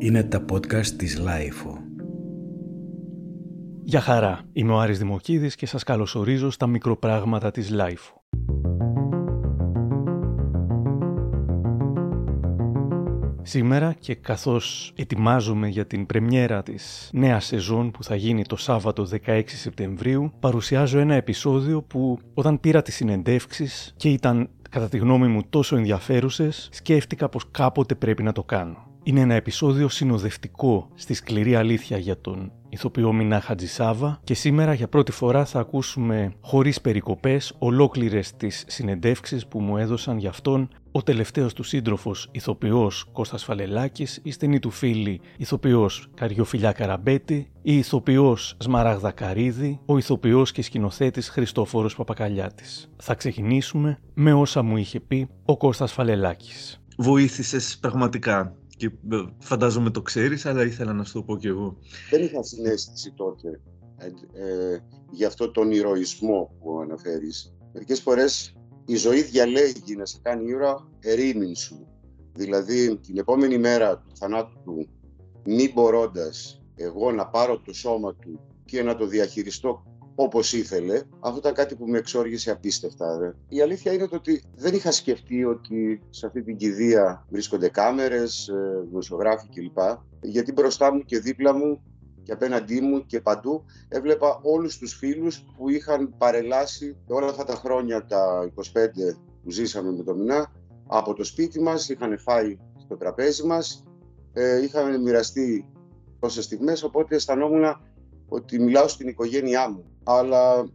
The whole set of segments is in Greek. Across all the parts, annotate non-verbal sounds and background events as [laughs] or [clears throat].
Είναι τα podcast της LiFO. Γεια χαρά, είμαι ο Άρης Δημοκίδης και σας καλωσορίζω στα μικροπράγματα της LiFO. Σήμερα και καθώς ετοιμάζομαι για την πρεμιέρα της νέας σεζόν που θα γίνει το Σάββατο 16 Σεπτεμβρίου, παρουσιάζω ένα επεισόδιο που όταν πήρα τις συνεντεύξεις και ήταν κατά τη γνώμη μου τόσο ενδιαφέρουσες, σκέφτηκα πως κάποτε πρέπει να το κάνω. Είναι ένα επεισόδιο συνοδευτικό στη σκληρή αλήθεια για τον ηθοποιό Μηνά Χατζησάββα και σήμερα για πρώτη φορά θα ακούσουμε χωρίς περικοπές ολόκληρες τις συνεντεύξεις που μου έδωσαν για αυτόν ο τελευταίος του σύντροφος ηθοποιός Κώστας Φαλελάκης, η στενή του φίλη ηθοποιός Καριοφιλιά Καραμπέτη, η ηθοποιός Σμαράγδα Καρίδη, ο ηθοποιός και σκηνοθέτης Χριστόφορος Παπακαλιάτης. Θα ξεκινήσουμε με όσα μου είχε πει ο Κώστας Φαλελάκης. Βοήθησες πραγματικά και ε, φαντάζομαι το ξέρεις, αλλά ήθελα να σου το πω κι εγώ. Δεν είχα συνέστηση τότε ε, ε, για αυτό τον ηρωισμό που αναφέρεις. Μερικές φορές η ζωή διαλέγει να σε κάνει ήρωα ερήμην σου. Δηλαδή την επόμενη μέρα του θανάτου του, μη μπορώντας εγώ να πάρω το σώμα του και να το διαχειριστώ όπως ήθελε, αυτό ήταν κάτι που με εξόργησε απίστευτα. Δε. Η αλήθεια είναι ότι δεν είχα σκεφτεί ότι σε αυτή την κηδεία βρίσκονται κάμερες, ε, δημοσιογράφοι κλπ. Γιατί μπροστά μου και δίπλα μου και απέναντί μου και παντού έβλεπα όλους τους φίλους που είχαν παρελάσει όλα αυτά τα χρόνια, τα 25 που ζήσαμε με το Μινά, από το σπίτι μας, είχαν φάει στο τραπέζι μας, ε, είχαν μοιραστεί τόσες στιγμές, οπότε αισθανόμουν ότι μιλάω στην οικογένειά μου. Αλλά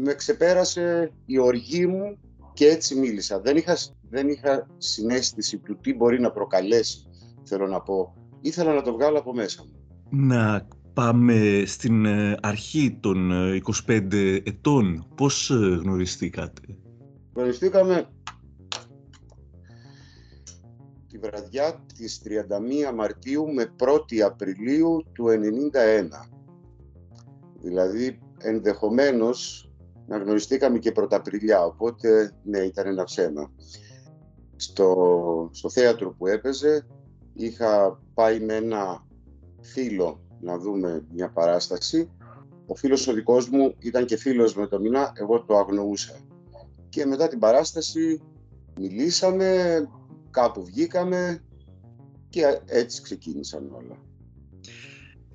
με ξεπέρασε η οργή μου και έτσι μίλησα. Δεν είχα, δεν είχα συνέστηση του τι μπορεί να προκαλέσει, θέλω να πω. Ήθελα να το βγάλω από μέσα μου. Να πάμε στην ε, αρχή των 25 ε, ετών. Πώς ε, γνωριστήκατε; Γνωριστήκαμε τη βραδιά της 31 Μαρτίου με 1η Απριλίου του 91. Δηλαδή ενδεχομένως να γνωριστήκαμε και πρωταπριλιά, οπότε ναι, ήταν ένα ψέμα. Στο, στο θέατρο που έπαιζε είχα πάει με ένα φίλο να δούμε μια παράσταση. Ο φίλος ο δικός μου ήταν και φίλος με το μήνα, εγώ το αγνοούσα. Και μετά την παράσταση μιλήσαμε, κάπου βγήκαμε και έτσι ξεκίνησαν όλα.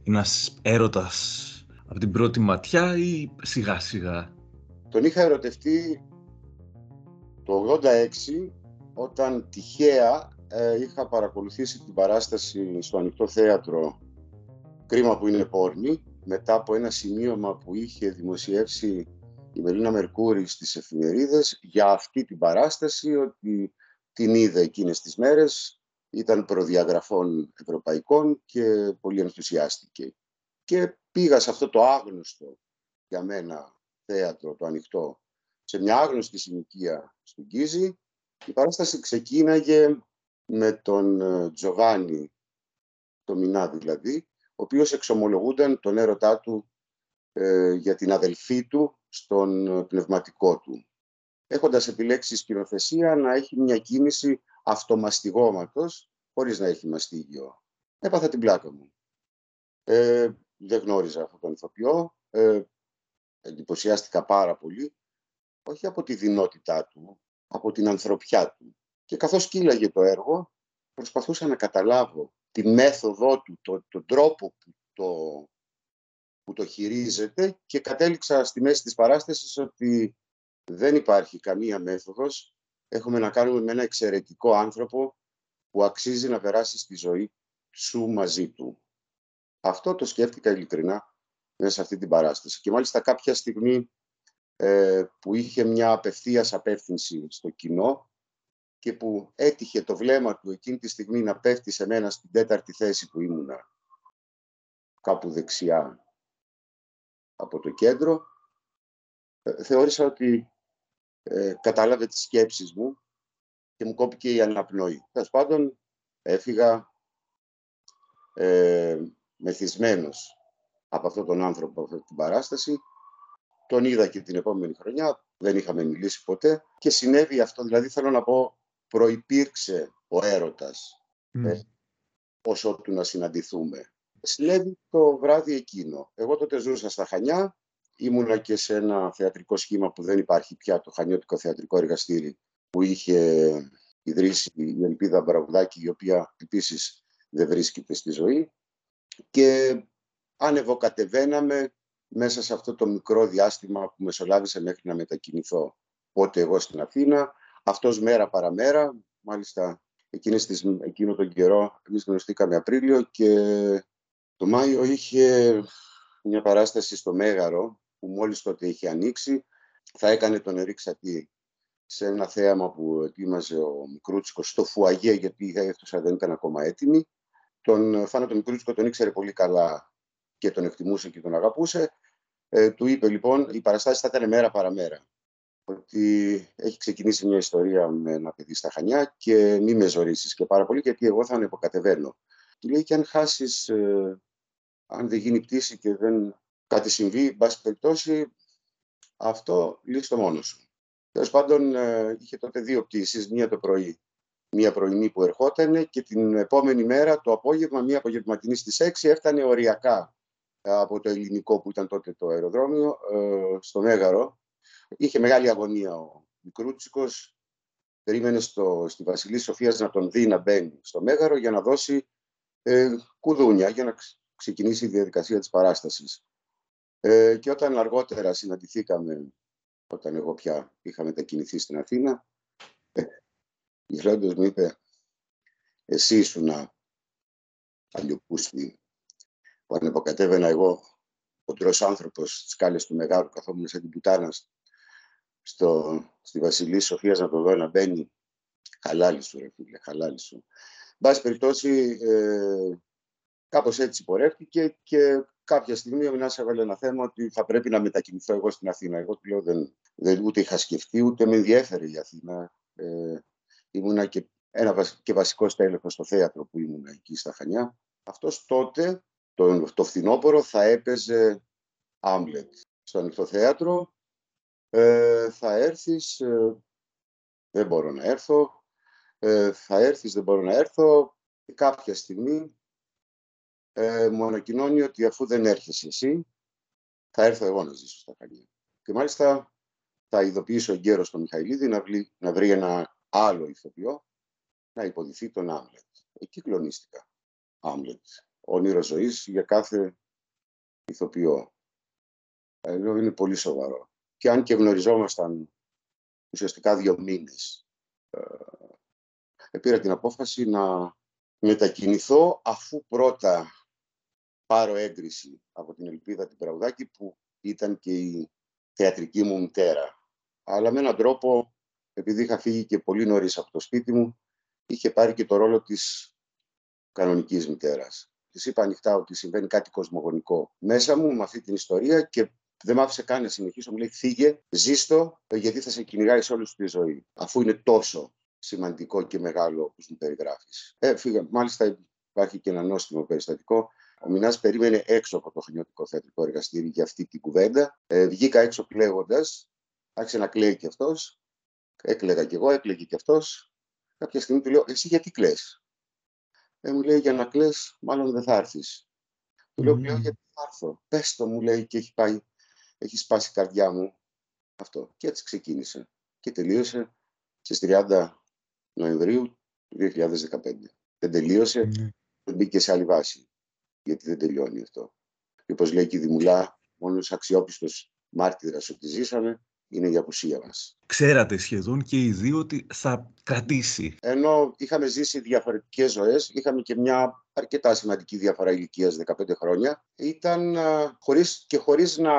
Ένας έρωτας από την πρώτη ματιά ή σιγά σιγά; Τον είχα ερωτευτεί το 86 όταν τυχαία ε, είχα παρακολουθήσει την παράσταση στο ανοιχτό θέατρο Κρίμα που είναι πόρνη, μετά από ένα σημείωμα που είχε δημοσιεύσει η Μελίνα Μερκούρη στις εφημερίδες για αυτή την παράσταση, ότι την είδε εκείνες τις μέρες, ήταν προδιαγραφών ευρωπαϊκών και πολύ ενθουσιάστηκε. Και πήγα σε αυτό το άγνωστο για μένα θέατρο, το ανοιχτό, σε μια άγνωστη συνοικία στην Κίζη. Η παράσταση ξεκίναγε με τον ε, Τζοβάνι, το Μινά δηλαδή, ο οποίος εξομολογούνταν τον έρωτά του ε, για την αδελφή του στον πνευματικό του. Έχοντας επιλέξει σκηνοθεσία να έχει μια κίνηση αυτομαστιγώματος, χωρίς να έχει μαστίγιο. Έπαθα την πλάκα μου. Ε, δεν γνώριζα αυτόν τον ηθοποιό. Ε, εντυπωσιάστηκα πάρα πολύ. Όχι από τη δυνότητά του, από την ανθρωπιά του. Και καθώς κύλαγε το έργο, προσπαθούσα να καταλάβω τη μέθοδό του, το, τον τρόπο που το, που το χειρίζεται και κατέληξα στη μέση της παράστασης ότι δεν υπάρχει καμία μέθοδος. Έχουμε να κάνουμε με ένα εξαιρετικό άνθρωπο που αξίζει να περάσει στη ζωή σου μαζί του. Αυτό το σκέφτηκα ειλικρινά μέσα σε αυτή την παράσταση. Και μάλιστα κάποια στιγμή ε, που είχε μια απευθείας απεύθυνση στο κοινό, και που έτυχε το βλέμμα του εκείνη τη στιγμή να πέφτει σε μένα στην τέταρτη θέση που ήμουνα κάπου δεξιά από το κέντρο, ε, θεώρησα ότι ε, κατάλαβε τις σκέψεις μου και μου κόπηκε η αναπνοή. Τέλος πάντων, έφυγα ε, μεθυσμένος από αυτόν τον άνθρωπο, από αυτή την παράσταση. Τον είδα και την επόμενη χρονιά, δεν είχαμε μιλήσει ποτέ και συνέβη αυτό. Δηλαδή θέλω να πω προϋπήρξε ο έρωτας. Ε, όσο του να συναντηθούμε. Συνέβη το βράδυ εκείνο. Εγώ τότε ζούσα στα Χανιά, ήμουνα και σε ένα θεατρικό σχήμα που δεν υπάρχει πια, το Χανιώτικο Θεατρικό Εργαστήρι, που είχε ιδρύσει η Ελπίδα Μπραγουδάκη, η οποία επίσης δεν βρίσκεται στη ζωή. Και ανεβοκατεβαίναμε μέσα σε αυτό το μικρό διάστημα που μεσολάβησε μέχρι να μετακινηθώ. Πότε εγώ στην Αθήνα, αυτός μέρα παραμέρα, μάλιστα εκείνες τις, εκείνο τον καιρό εμείς γνωστήκαμε Απρίλιο και το Μάιο είχε μια παράσταση στο Μέγαρο που μόλις τότε είχε ανοίξει. Θα έκανε τον Ερήξατη σε ένα θέαμα που ετοίμαζε ο Μικρούτσικος στο Φουαγέ γιατί η αίθουσα δεν ήταν ακόμα έτοιμη. Τον Φάνατο Μικρούτσικο τον ήξερε πολύ καλά και τον εκτιμούσε και τον αγαπούσε. Ε, του είπε λοιπόν η παραστάση θα ήταν μέρα παραμέρα ότι έχει ξεκινήσει μια ιστορία με ένα παιδί στα Χανιά και μη με ζωρίσεις και πάρα πολύ γιατί εγώ θα ανεποκατεβαίνω. Του λέει και αν χάσεις, ε, αν δεν γίνει πτήση και δεν κάτι συμβεί, μπας περιπτώσει, αυτό λύσει το μόνο σου. Τέλος πάντων, ε, είχε τότε δύο πτήσεις, μία το πρωί, μία πρωινή που ερχόταν και την επόμενη μέρα το απόγευμα, μία απογευματινή στις 6, έφτανε οριακά από το ελληνικό που ήταν τότε το αεροδρόμιο, ε, στο Μέγαρο, Είχε μεγάλη αγωνία ο Μικρούτσικος, περίμενε στο, στη Βασιλή Σοφίας να τον δει να μπαίνει στο Μέγαρο για να δώσει ε, κουδούνια, για να ξεκινήσει η διαδικασία της παράστασης. Ε, και όταν αργότερα συναντηθήκαμε, όταν εγώ πια είχα μετακινηθεί στην Αθήνα, ε, γυρνώντας μου είπε «Εσύ ήσουν αλλιοπούστη που ανεποκατέβαινα εγώ ο άνθρωπος στις σκάλες του Μεγάρου καθόμουν σαν την πουτάνας στο, στη Βασιλή Σοφίας να το δω να μπαίνει. Χαλάλη σου, ρε φίλε, χαλάλη σου. Μπας περιπτώσει, ε, κάπως έτσι πορεύτηκε και κάποια στιγμή ο Μινάς έβαλε ένα θέμα ότι θα πρέπει να μετακινηθώ εγώ στην Αθήνα. Εγώ του λέω δεν, δεν ούτε είχα σκεφτεί, ούτε με ενδιέφερε η Αθήνα. Ε, ήμουνα και ένα και βασικός τέλεχος στο θέατρο που ήμουν εκεί στα Χανιά. Αυτός τότε, το, το φθινόπωρο, θα έπαιζε Άμλετ στο ανοιχτό θέατρο ε, θα έρθεις, ε, δεν μπορώ να έρθω, ε, θα έρθεις, δεν μπορώ να έρθω. Και κάποια στιγμή ε, μου ανακοινώνει ότι αφού δεν έρχεσαι εσύ, θα έρθω εγώ να ζήσω στα Χανιά. Και μάλιστα θα ειδοποιήσω εγκαίρως τον Μιχαηλίδη να βρει, να βρει ένα άλλο ηθοποιό να υποδηθεί τον Άμλετ. Εκεί κλονίστηκα. Άμλετ. Όνειρο ζωής για κάθε ηθοποιό. Εδώ είναι πολύ σοβαρό και αν και γνωριζόμασταν ουσιαστικά δύο μήνες, ε, πήρα την απόφαση να μετακινηθώ αφού πρώτα πάρω έγκριση από την Ελπίδα την Πραγουδάκη που ήταν και η θεατρική μου μητέρα. Αλλά με έναν τρόπο, επειδή είχα φύγει και πολύ νωρίς από το σπίτι μου, είχε πάρει και το ρόλο της κανονικής μητέρας. Της είπα ανοιχτά ότι συμβαίνει κάτι κοσμογονικό μέσα μου με αυτή την ιστορία και δεν μ' άφησε καν να συνεχίσω. Μου λέει φύγε, ζήστο, γιατί θα σε κυνηγάει σε όλη σου τη ζωή. Αφού είναι τόσο σημαντικό και μεγάλο όπως μου περιγράφεις. Ε, φύγα. Μάλιστα υπάρχει και ένα νόστιμο περιστατικό. Ο Μινάς περίμενε έξω από το χρονιωτικό θεατρικό εργαστήρι για αυτή την κουβέντα. Ε, βγήκα έξω κλαίγοντας, άρχισε να κλαίει κι αυτός. Έκλαιγα κι εγώ, έκλαιγε κι αυτός. Κάποια στιγμή του λέω: Εσύ γιατί κλε. Ε, μου λέει: Για να κλε, μάλλον δεν θα έρθεις. Του λέω: Πλέον γιατί θα έρθω; Πες το, μου λέει, και έχει πάει έχει σπάσει η καρδιά μου. Αυτό. Και έτσι ξεκίνησε. Και τελείωσε στις 30 Νοεμβρίου του 2015. Δεν τελείωσε, mm. δεν μπήκε σε άλλη βάση. Γιατί δεν τελειώνει αυτό. Και όπως λέει και η Δημουλά, μόνος αξιόπιστος μάρτυρας ότι ζήσαμε είναι η απουσία μας. Ξέρατε σχεδόν και οι δύο ότι θα κρατήσει. Ενώ είχαμε ζήσει διαφορετικές ζωές, είχαμε και μια αρκετά σημαντική διαφορά ηλικίας 15 χρόνια, ήταν χωρίς, και χωρίς να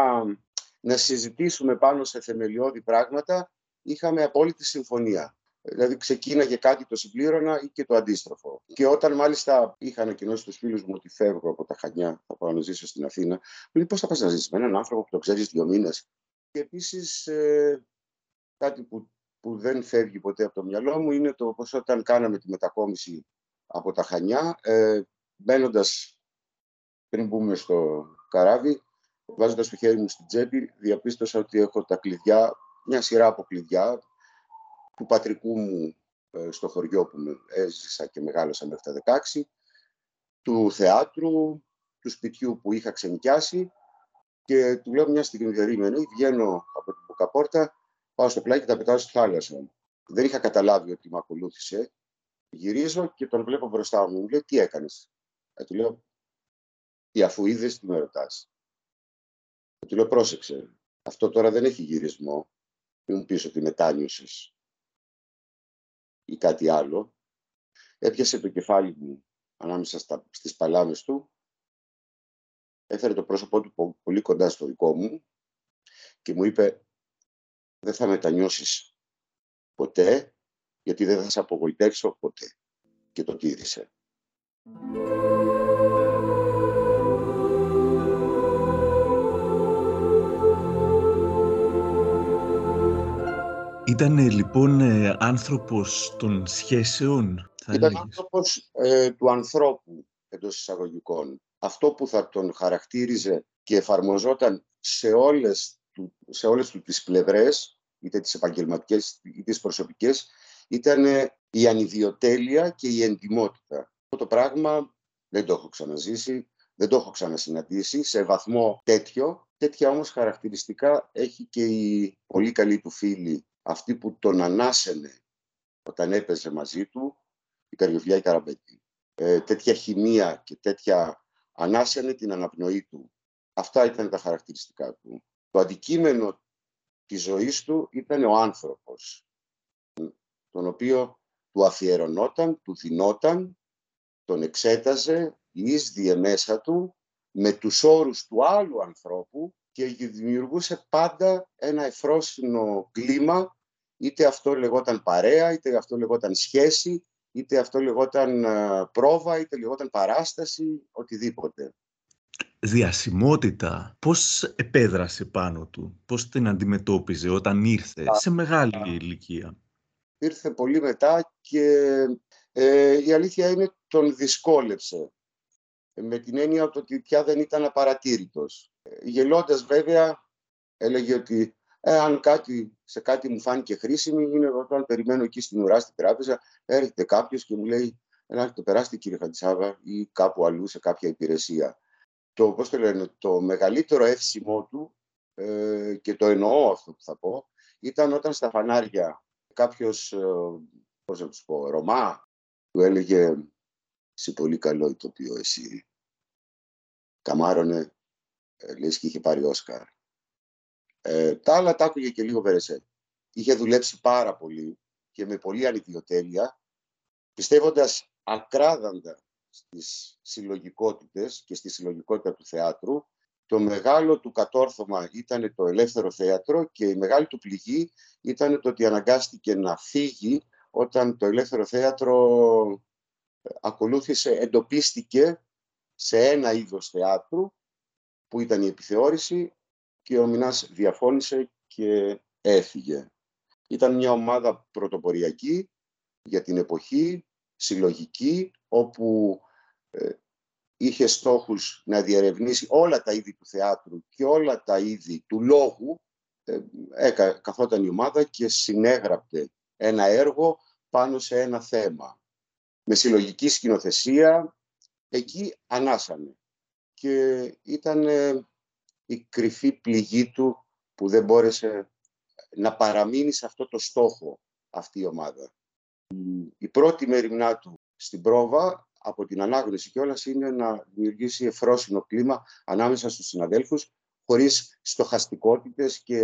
να συζητήσουμε πάνω σε θεμελιώδη πράγματα, είχαμε απόλυτη συμφωνία. Δηλαδή ξεκίναγε κάτι, το συμπλήρωνα ή και το αντίστροφο. Και όταν μάλιστα είχα ανακοινώσει του φίλους μου ότι φεύγω από τα Χανιά, θα πάω να ζήσω στην Αθήνα, μου λέει πώς θα πας να ζήσεις με έναν άνθρωπο που το ξέρεις δύο μήνες; Και επίσης ε, κάτι που, που δεν φεύγει ποτέ από το μυαλό μου είναι το πώ όταν κάναμε τη μετακόμιση από τα Χανιά, ε, μπαίνοντας πριν μπούμε στο καράβι, Βάζοντας το χέρι μου στην τσέπη, διαπίστωσα ότι έχω τα κλειδιά, μια σειρά από κλειδιά του πατρικού μου ε, στο χωριό που έζησα και μεγάλωσα μέχρι τα 16 του θεάτρου, του σπιτιού που είχα ξενικιάσει και του λέω μια στιγμή περίμενε, βγαίνω από την μπουκαπόρτα, πάω στο πλάι και τα πετάω στη θάλασσα. Δεν είχα καταλάβει ότι με ακολούθησε. Γυρίζω και τον βλέπω μπροστά μου. Μου λέει, τι έκανες; Ε, του λέω, τι αφού είδες, τι με ρωτάς; Ε, του λέω, πρόσεξε. Αυτό τώρα δεν έχει γυρισμό. Μην μου πεις ότι μετάνιωσες ή κάτι άλλο. Έπιασε το κεφάλι μου ανάμεσα στα, στις παλάμες του, έφερε το πρόσωπό του πολύ κοντά στο δικό μου και μου είπε δεν θα μετανιώσεις ποτέ γιατί δεν θα σε απογοητεύσω ποτέ. Και το τήρησε. Ήταν λοιπόν ε, άνθρωπος των σχέσεων. Θα Ήταν άνθρωπος ε, του ανθρώπου εντός εισαγωγικών. Αυτό που θα τον χαρακτήριζε και εφαρμοζόταν σε όλες, του, σε όλες του τις πλευρές, είτε τις επαγγελματικές είτε τις προσωπικές, ήταν η ανιδιοτέλεια και η εντιμότητα. Αυτό το πράγμα δεν το έχω ξαναζήσει, δεν το έχω ξανασυναντήσει σε βαθμό τέτοιο. Τέτοια όμως χαρακτηριστικά έχει και η πολύ καλή του φίλη αυτή που τον ανάσαινε όταν έπαιζε μαζί του, η Καριοφλιά η Καραμπέτη. Ε, τέτοια χημεία και τέτοια ανάσαινε την αναπνοή του. Αυτά ήταν τα χαρακτηριστικά του. Το αντικείμενο της ζωής του ήταν ο άνθρωπος, τον οποίο του αφιερωνόταν, του δινόταν, τον εξέταζε, ίσδιε μέσα του, με τους όρους του άλλου ανθρώπου και δημιουργούσε πάντα ένα εφρόσινο κλίμα, είτε αυτό λεγόταν παρέα, είτε αυτό λεγόταν σχέση, είτε αυτό λεγόταν ε, πρόβα, είτε λεγόταν παράσταση, οτιδήποτε. Διασημότητα, πώς επέδρασε πάνω του, πώς την αντιμετώπιζε όταν ήρθε σε μεγάλη ηλικία; Ήρθε πολύ μετά και ε, η αλήθεια είναι τον δυσκόλεψε με την έννοια ότι πια δεν ήταν απαρατήρητος. Γελώντας βέβαια έλεγε ότι ε, αν κάτι, σε κάτι μου φάνηκε χρήσιμη είναι όταν περιμένω εκεί στην ουρά στην τράπεζα έρχεται κάποιος και μου λέει Ελάτε το περάστε κύριε Χαντσάβα ή κάπου αλλού σε κάποια υπηρεσία. Το, πώς το, λένε, το μεγαλύτερο εύσημό του ε, και το εννοώ αυτό που θα πω ήταν όταν στα φανάρια κάποιος, ε, πώς να τους πω, Ρωμά, του έλεγε «Είσαι πολύ καλό ηθοποιό εσύ». Καμάρωνε, ε, λες και είχε πάρει Όσκαρ. Ε, τα άλλα τα άκουγε και λίγο Βερεσέ. Είχε δουλέψει πάρα πολύ και με πολύ ανιδιοτέλεια, πιστεύοντας ακράδαντα στις συλλογικότητες και στη συλλογικότητα του θεάτρου. Το μεγάλο του κατόρθωμα ήταν το ελεύθερο θέατρο και η μεγάλη του πληγή ήταν το ότι αναγκάστηκε να φύγει όταν το ελεύθερο θέατρο ε, ακολούθησε, εντοπίστηκε σε ένα είδος θεάτρου που ήταν η επιθεώρηση και ο Μινάς διαφώνησε και έφυγε. Ήταν μια ομάδα πρωτοποριακή για την εποχή, συλλογική, όπου ε, είχε στόχους να διερευνήσει όλα τα είδη του θεάτρου και όλα τα είδη του λόγου. Ε, καθόταν η ομάδα και συνέγραπτε ένα έργο πάνω σε ένα θέμα. Με συλλογική σκηνοθεσία, εκεί ανάσανε. Και ήταν η κρυφή πληγή του που δεν μπόρεσε να παραμείνει σε αυτό το στόχο αυτή η ομάδα. Η πρώτη μεριμνά του στην πρόβα από την ανάγνωση κιόλας είναι να δημιουργήσει εφρόσινο κλίμα ανάμεσα στους συναδέλφους χωρίς στοχαστικότητες και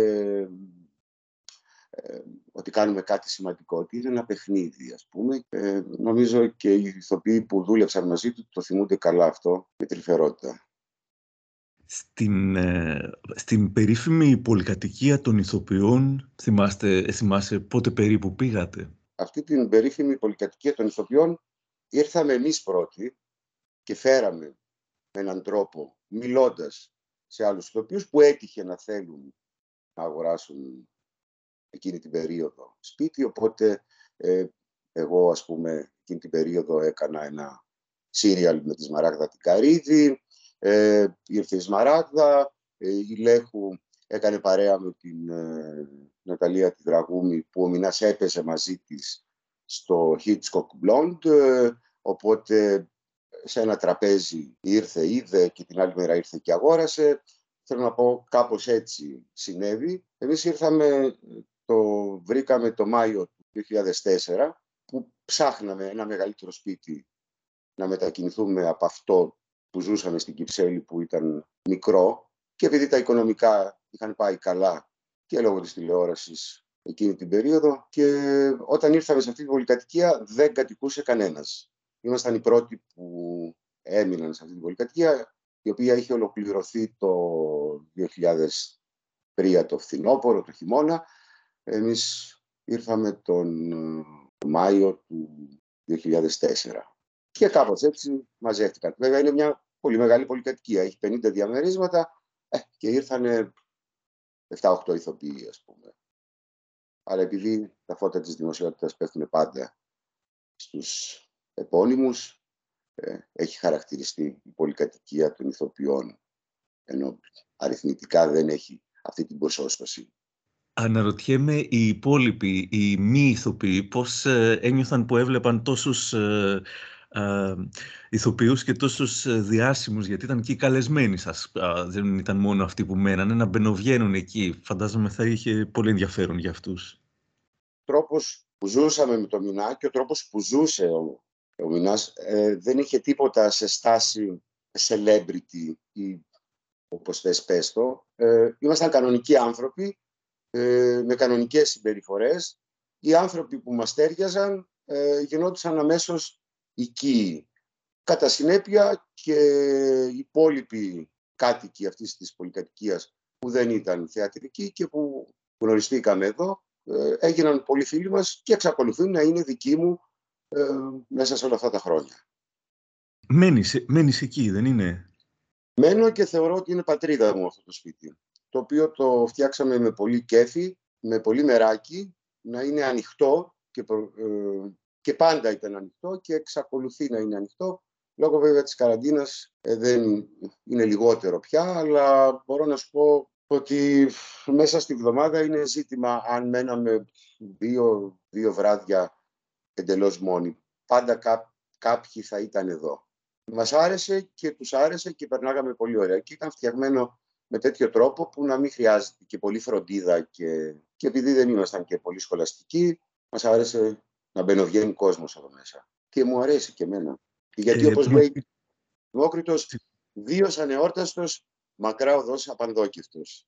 ε, ότι κάνουμε κάτι σημαντικό, ότι είναι ένα παιχνίδι ας πούμε. Ε, νομίζω και οι ηθοποιοί που δούλεψαν μαζί του το θυμούνται καλά αυτό με τρυφερότητα. Στην, ε, στην περίφημη πολυκατοικία των ηθοποιών, θυμάστε, θυμάσαι πότε περίπου πήγατε; Αυτή την περίφημη πολυκατοικία των ηθοποιών ήρθαμε εμείς πρώτοι και φέραμε με έναν τρόπο, μιλώντας σε άλλους ηθοποιούς που έτυχε να θέλουν να αγοράσουν εκείνη την περίοδο σπίτι, οπότε ε, εγώ ας πούμε εκείνη την περίοδο έκανα ένα σύριαλ με τη Σμαράγδα την Καρύδη, ε, ήρθε η Σμαράγδα, ε, η Λέχου έκανε παρέα με την ε, Ναταλία τη Δραγούμη που ο Μινάς έπαιζε μαζί της στο Hitchcock Blonde, ε, οπότε σε ένα τραπέζι ήρθε, είδε και την άλλη μέρα ήρθε και αγόρασε. Θέλω να πω κάπως έτσι συνέβη. Εμείς ήρθαμε, το βρήκαμε το Μάιο του 2004 που ψάχναμε ένα μεγαλύτερο σπίτι να μετακινηθούμε από αυτό που ζούσαμε στην Κυψέλη που ήταν μικρό και επειδή τα οικονομικά είχαν πάει καλά και λόγω της τηλεόρασης εκείνη την περίοδο και όταν ήρθαμε σε αυτή την πολυκατοικία δεν κατοικούσε κανένας. Ήμασταν οι πρώτοι που έμειναν σε αυτή την πολυκατοικία η οποία είχε ολοκληρωθεί το 2003 το φθινόπωρο, το χειμώνα. Εμείς ήρθαμε τον Μάιο του 2004. Και κάπως έτσι μαζεύτηκαν. Βέβαια είναι μια πολύ μεγάλη πολυκατοικία. Έχει 50 διαμερίσματα ε, και ήρθαν 7-8 ηθοποιοί, ας πούμε. Αλλά επειδή τα φώτα της δημοσιότητας πέφτουν πάντα στους επώνυμους, ε, έχει χαρακτηριστεί η πολυκατοικία των ηθοποιών, ενώ αριθμητικά δεν έχει αυτή την ποσόστοση. Αναρωτιέμαι οι υπόλοιποι, οι μη ηθοποιοί, πώς ε, ένιωθαν που έβλεπαν τόσους ε, ε, ηθοποιούς και τόσους ε, διάσημους, γιατί ήταν και καλεσμένοι σας, δεν ήταν μόνο αυτοί που μένανε, να μπαινοβγαίνουν εκεί. Φαντάζομαι θα είχε πολύ ενδιαφέρον για αυτούς. Ο τρόπος που ζούσαμε με το Μινά και ο τρόπος που ζούσε ο, ο Μινάς ε, δεν είχε τίποτα σε στάση celebrity ή όπως θες πες το. Ε, ήμασταν κανονικοί άνθρωποι ε, με κανονικές συμπεριφορές. Οι άνθρωποι που μας τέριαζαν ε, γινόντουσαν αμέσως οικοί. Κατά συνέπεια και οι υπόλοιποι κάτοικοι αυτής της πολυκατοικίας που δεν ήταν θεατρικοί και που γνωριστήκαμε εδώ, ε, έγιναν πολύ φίλοι μας και εξακολουθούν να είναι δικοί μου ε, μέσα σε όλα αυτά τα χρόνια. Μένεις, μένεις εκεί, δεν είναι; Μένω και θεωρώ ότι είναι πατρίδα μου αυτό το σπίτι το οποίο το φτιάξαμε με πολύ κέφι, με πολύ μεράκι, να είναι ανοιχτό και, ε, και πάντα ήταν ανοιχτό και εξακολουθεί να είναι ανοιχτό. Λόγω βέβαια της καραντίνας ε, δεν είναι λιγότερο πια, αλλά μπορώ να σου πω ότι μέσα στη βδομάδα είναι ζήτημα αν μέναμε δύο, δύο βράδια εντελώς μόνοι. Πάντα κά, κάποιοι θα ήταν εδώ. Μας άρεσε και τους άρεσε και περνάγαμε πολύ ωραία. Και ήταν φτιαγμένο με τέτοιο τρόπο που να μην χρειάζεται και πολύ φροντίδα και, και επειδή δεν ήμασταν και πολύ σχολαστικοί, μας άρεσε να μπαινοβγαίνει κόσμος εδώ μέσα. Και μου αρέσει και εμένα. Γιατί ε, όπως το... λέει Δημόκριτος, δύο ανεόρταστος, μακρά οδός απαντόκευτος.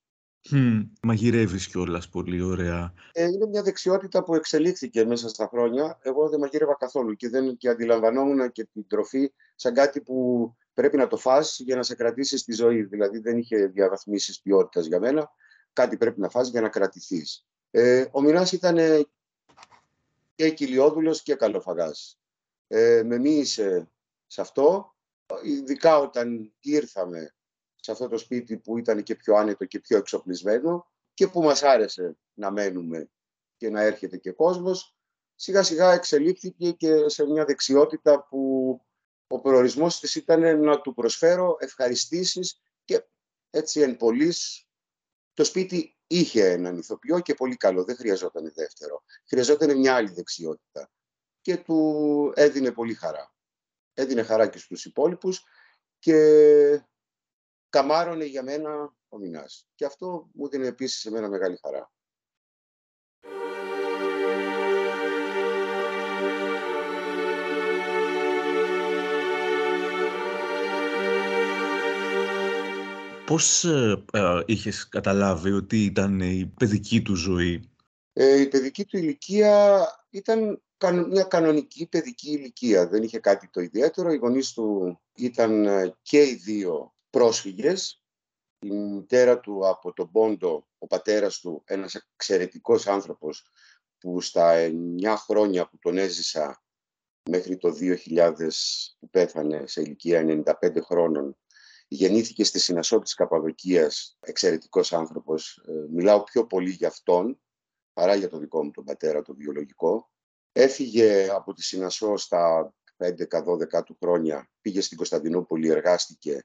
Mm, μαγειρεύεις κιόλας πολύ ωραία. Ε, είναι μια δεξιότητα που εξελίχθηκε μέσα στα χρόνια. Εγώ δεν μαγείρευα καθόλου και, δεν, και αντιλαμβανόμουν και την τροφή σαν κάτι που πρέπει να το φας για να σε κρατήσει στη ζωή. Δηλαδή δεν είχε διαβαθμίσεις ποιότητας για μένα. Κάτι πρέπει να φας για να κρατηθείς. Ε, ο Μινάς ήταν και κοιλιόδουλος και καλοφαγάς. Ε, με μίλησε σε αυτό, ειδικά όταν ήρθαμε σε αυτό το σπίτι που ήταν και πιο άνετο και πιο εξοπλισμένο και που μας άρεσε να μένουμε και να έρχεται και κόσμος, σιγά σιγά εξελίχθηκε και σε μια δεξιότητα που ο προορισμός της ήταν να του προσφέρω ευχαριστήσεις και έτσι εν πολλής το σπίτι είχε έναν ηθοποιό και πολύ καλό, δεν χρειαζόταν δεύτερο. Χρειαζόταν μια άλλη δεξιότητα και του έδινε πολύ χαρά. Έδινε χαρά και στους υπόλοιπους και καμάρωνε για μένα ο Μινάς. Και αυτό μου δίνει επίσης εμένα μεγάλη χαρά. Πώς ε, ε, είχες καταλάβει ότι ήταν η παιδική του ζωή; Ε, η παιδική του ηλικία ήταν μια κανονική παιδική ηλικία. Δεν είχε κάτι το ιδιαίτερο. Οι γονείς του ήταν ε, και οι δύο πρόσφυγες. Η μητέρα του από τον Πόντο, ο πατέρας του, ένας εξαιρετικός άνθρωπος που στα 9 χρόνια που τον έζησα μέχρι το 2000 που πέθανε σε ηλικία 95 χρόνων Γεννήθηκε στη Συνασό της Καπαδοκίας, εξαιρετικός άνθρωπος. Ε, μιλάω πιο πολύ για αυτόν παρά για τον δικό μου τον πατέρα, τον βιολογικό. Έφυγε από τη Συνασό στα 11-12 του χρόνια, πήγε στην Κωνσταντινούπολη, εργάστηκε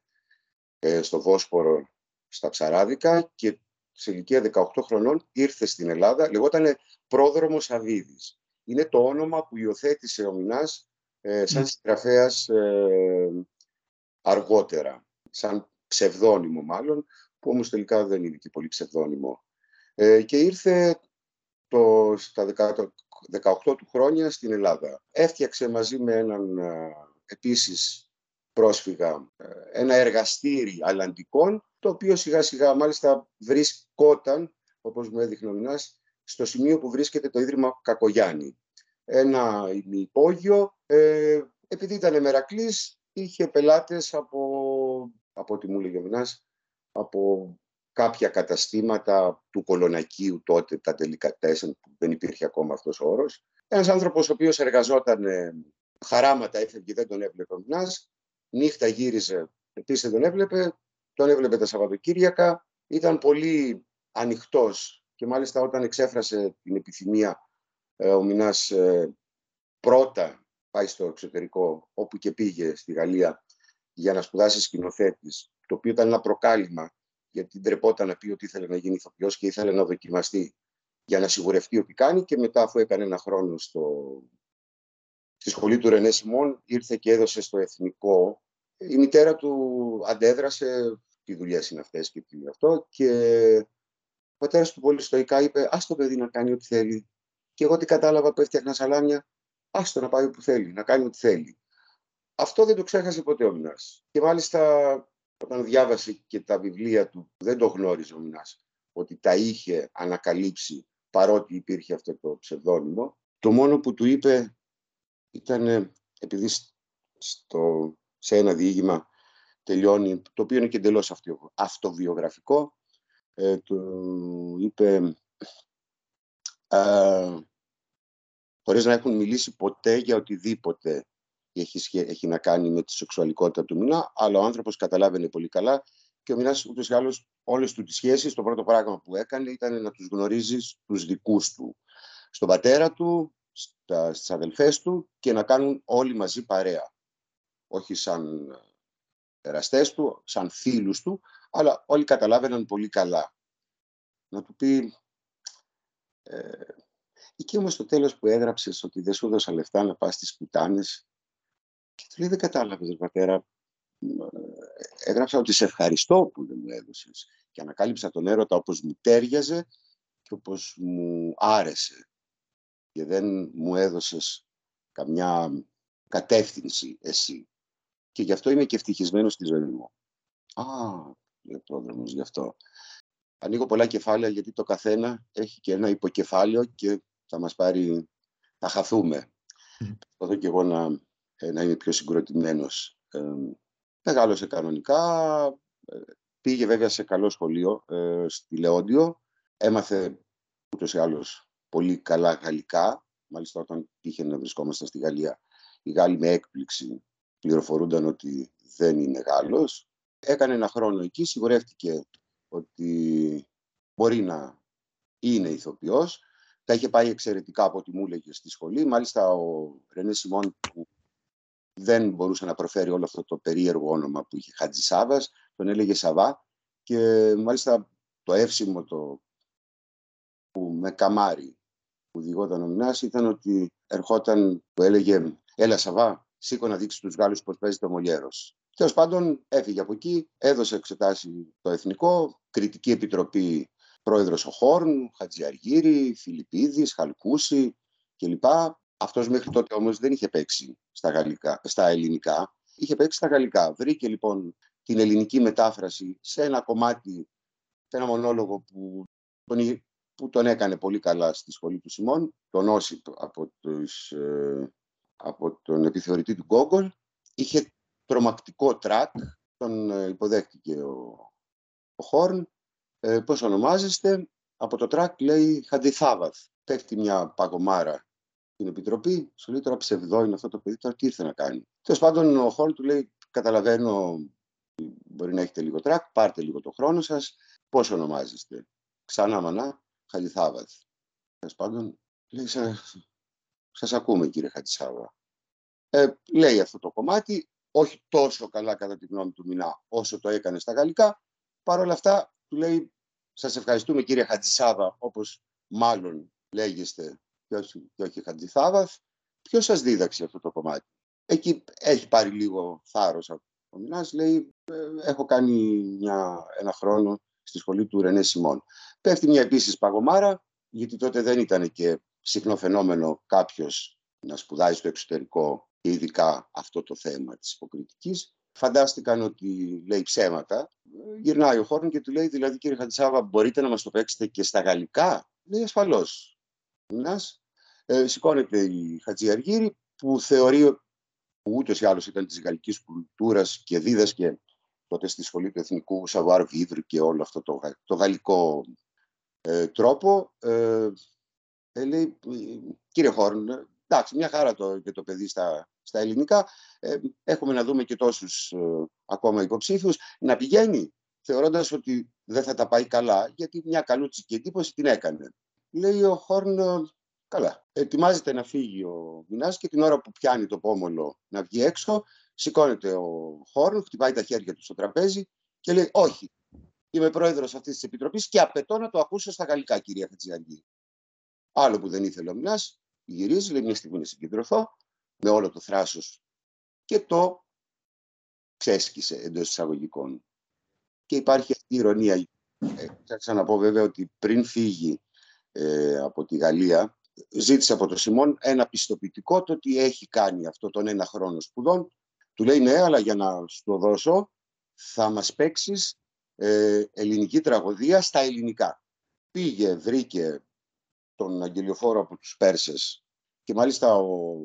ε, στο Βόσπορο, στα Ψαράδικα και σε ηλικία 18 χρονών ήρθε στην Ελλάδα, λεγόταν Πρόδρομος Αβίδης. Είναι το όνομα που υιοθέτησε ο Μινάς ε, σαν ναι. συγγραφέας ε, αργότερα, σαν ψευδόνυμο μάλλον, που όμως τελικά δεν είναι και πολύ ψευδόνυμο. Ε, και ήρθε το, στα 18 του χρόνια στην Ελλάδα. Έφτιαξε μαζί με έναν επίσης πρόσφυγα ένα εργαστήρι αλλαντικών, το οποίο σιγά σιγά μάλιστα βρισκόταν, όπως μου έδειχνε ο Μινάς, στο σημείο που βρίσκεται το Ίδρυμα Κακογιάννη. Ένα υπόγειο, ε, επειδή ήταν μερακλής, είχε πελάτες από, από ό,τι μου έλεγε ο Μινάς, από κάποια καταστήματα του Κολονακίου τότε, τα τελικά τέσσερα, που δεν υπήρχε ακόμα αυτός ο όρος. Ένας άνθρωπος ο οποίος εργαζόταν ε, χαράματα, έφευγε, δεν τον έβλεπε ο Μινάς, νύχτα γύριζε, επίσης δεν τον έβλεπε, τον έβλεπε τα Σαββατοκύριακα, ήταν πολύ ανοιχτός και μάλιστα όταν εξέφρασε την επιθυμία ε, ο Μινάς ε, πρώτα πάει στο εξωτερικό, όπου και πήγε στη Γαλλία για να σπουδάσει σκηνοθέτης, το οποίο ήταν ένα προκάλημα γιατί ντρεπόταν να πει ότι ήθελε να γίνει ηθοποιός και ήθελε να δοκιμαστεί για να σιγουρευτεί ότι κάνει και μετά αφού έκανε ένα χρόνο στο... στη σχολή του Ρενέ Σιμών ήρθε και έδωσε στο εθνικό. Η μητέρα του αντέδρασε, τι δουλειές είναι αυτές και τι αυτό και ο πατέρας του πολύ στοικά είπε ας το παιδί να κάνει ό,τι θέλει. Και εγώ τι κατάλαβα που έφτιαχνα σαλάμια, άστο να πάει όπου θέλει, να κάνει ό,τι θέλει. Αυτό δεν το ξέχασε ποτέ ο Μινάς. Και μάλιστα όταν διάβασε και τα βιβλία του, δεν το γνώριζε ο Μινάς, ότι τα είχε ανακαλύψει παρότι υπήρχε αυτό το ψευδόνυμο. Το μόνο που του είπε ήταν, επειδή στο, σε ένα διήγημα τελειώνει, το οποίο είναι και εντελώς αυτοβιογραφικό, ε, του είπε ε, χωρίς να έχουν μιλήσει ποτέ για οτιδήποτε έχει, έχει να κάνει με τη σεξουαλικότητα του Μινά, αλλά ο άνθρωπος καταλάβαινε πολύ καλά και ο Μινάς ούτως ή άλλως όλες του τις σχέσεις, το πρώτο πράγμα που έκανε ήταν να τους γνωρίζεις τους δικούς του. Στον πατέρα του, στα, στις αδελφές του και να κάνουν όλοι μαζί παρέα. Όχι σαν εραστές του, σαν φίλους του, αλλά όλοι καταλάβαιναν πολύ καλά. Να του πει, ε, εκεί όμως στο τέλος που έγραψες ότι δεν σου έδωσα λεφτά να πας στις πουτάνες, και του λέει, δεν κατάλαβες, πατέρα. Έγραψα ότι σε ευχαριστώ που δεν μου έδωσες. Και ανακάλυψα τον έρωτα όπως μου τέριαζε και όπως μου άρεσε. Και δεν μου έδωσες καμιά κατεύθυνση εσύ. Και γι' αυτό είμαι και ευτυχισμένος στη ζωή μου. Α, λέει ο πρόδρομος γι' αυτό. Ανοίγω πολλά κεφάλαια γιατί το καθένα έχει και ένα υποκεφάλαιο και θα μας πάρει, θα χαθούμε. Mm. και εγώ να ε, να είμαι πιο συγκροτημένος. Ε, μεγάλωσε κανονικά, ε, πήγε βέβαια σε καλό σχολείο στη Λεόντιο, έμαθε ούτως ή άλλως πολύ καλά γαλλικά, μάλιστα όταν είχε να βρισκόμαστε στη Γαλλία, οι Γάλλοι με έκπληξη πληροφορούνταν ότι δεν είναι Γάλλος. Έκανε ένα χρόνο εκεί, σιγουρεύτηκε ότι μπορεί να είναι ηθοποιός. Τα είχε πάει εξαιρετικά από ό,τι μου έλεγε στη σχολή. Μάλιστα ο Ρενέ Σιμών που δεν μπορούσε να προφέρει όλο αυτό το περίεργο όνομα που είχε Χατζη Σάβας, τον έλεγε Σαβά και μάλιστα το εύσημο το που με καμάρι που διηγόταν ο Μινάς ήταν ότι ερχόταν, που έλεγε «Έλα Σαβά, σήκω να δείξεις τους Γάλλους πώς παίζεις το Μολιέρος». Τέλος πάντων έφυγε από εκεί, έδωσε εξετάσει το Εθνικό, Κριτική Επιτροπή πρόεδρος ο Χόρν, Χατζιαργύρη, Φιλιππίδης, Χαλκούση κλπ. Αυτός μέχρι τότε όμως δεν είχε παίξει στα, γαλλικά, στα ελληνικά, είχε παίξει στα γαλλικά. Βρήκε λοιπόν την ελληνική μετάφραση σε ένα κομμάτι, σε ένα μονόλογο που τον, που τον έκανε πολύ καλά στη σχολή του Σιμόν, τον Όσιπ από, τους, ε, από τον επιθεωρητή του Γκόγκολ. Είχε τρομακτικό τρακ, τον ε, υποδέχτηκε ο, ο Χορν. Ε, πώς ονομάζεστε, από το τρακ λέει Χαντζηθάβαθ. Πέφτει μια παγωμάρα την Επιτροπή, σου λέει τώρα ψευδό είναι αυτό το παιδί, τώρα τι ήρθε να κάνει. Τέλος πάντων, ο Χορν του λέει: Καταλαβαίνω, μπορεί να έχετε λίγο τρακ, πάρτε λίγο το χρόνο σας. Πώς ονομάζεστε, Ξανά μανά, Χαλιθάβαθ. Τέλος πάντων, λέει: Σα ακούμε, κύριε Χατζησάβα. Ε, λέει αυτό το κομμάτι, όχι τόσο καλά κατά τη γνώμη του Μινά όσο το έκανε στα γαλλικά. Παρ' όλα αυτά, του λέει: Σας ευχαριστούμε, κύριε Χατζησάβα, όπως μάλλον λέγεστε και όχι, και όχι Χατζηθάβας, ποιος σας δίδαξε αυτό το κομμάτι; Εκεί έχει πάρει λίγο θάρρος ο Ο Μινάς λέει, «Ε, έχω κάνει μια, ένα χρόνο στη σχολή του Ρενέ Σιμών. Πέφτει μια επίσης παγωμάρα, γιατί τότε δεν ήταν και συχνό φαινόμενο κάποιος να σπουδάζει στο εξωτερικό και ειδικά αυτό το θέμα της υποκριτικής. Φαντάστηκαν ότι λέει ψέματα. Γυρνάει ο Χόρν και του λέει, δηλαδή κύριε Χατζησάβα, μπορείτε να μας το παίξετε και στα γαλλικά; Λέει ασφαλώς. Μηνάς. Ε, σηκώνεται η Χατζιαργύρη που θεωρεί που ούτως ή άλλως ήταν της γαλλικής κουλτούρας και δίδασκε τότε στη σχολή του Εθνικού savoir vivre και όλο αυτό το, το γαλλικό ε, τρόπο. Ε, ε, λέει, κύριε Χορν, εντάξει, μια χαρά το, και το παιδί στα, στα ελληνικά. Ε, έχουμε να δούμε και τόσους ε, ακόμα υποψήφιους. Να πηγαίνει, θεωρώντας ότι δεν θα τα πάει καλά, γιατί μια καλούτσικη εντύπωση την έκανε. Λέει ο Χόρν, καλά, ετοιμάζεται να φύγει ο Μινάς και την ώρα που πιάνει το πόμολο να βγει έξω, σηκώνεται ο Χόρν, χτυπάει τα χέρια του στο τραπέζι και λέει όχι, είμαι πρόεδρος αυτής της επιτροπής και απαιτώ να το ακούσω στα γαλλικά, κυρία Χατζιαργή. Άλλο που δεν ήθελε ο Μινάς, γυρίζει, λέει μια στιγμή να συγκεντρωθώ, με όλο το θράσος και το ξέσκησε εντός εισαγωγικών. Και υπάρχει αυτή η ηρωνία. Ε, θα ξαναπώ βέβαια ότι πριν φύγει ε, από τη Γαλλία, ζήτησε από τον Σιμών ένα πιστοποιητικό το ότι έχει κάνει αυτό τον ένα χρόνο σπουδών. Του λέει ναι, αλλά για να σου το δώσω θα μας παίξεις ε, ελληνική τραγωδία στα ελληνικά. Πήγε, βρήκε τον Αγγελιοφόρο από τους Πέρσες και μάλιστα ο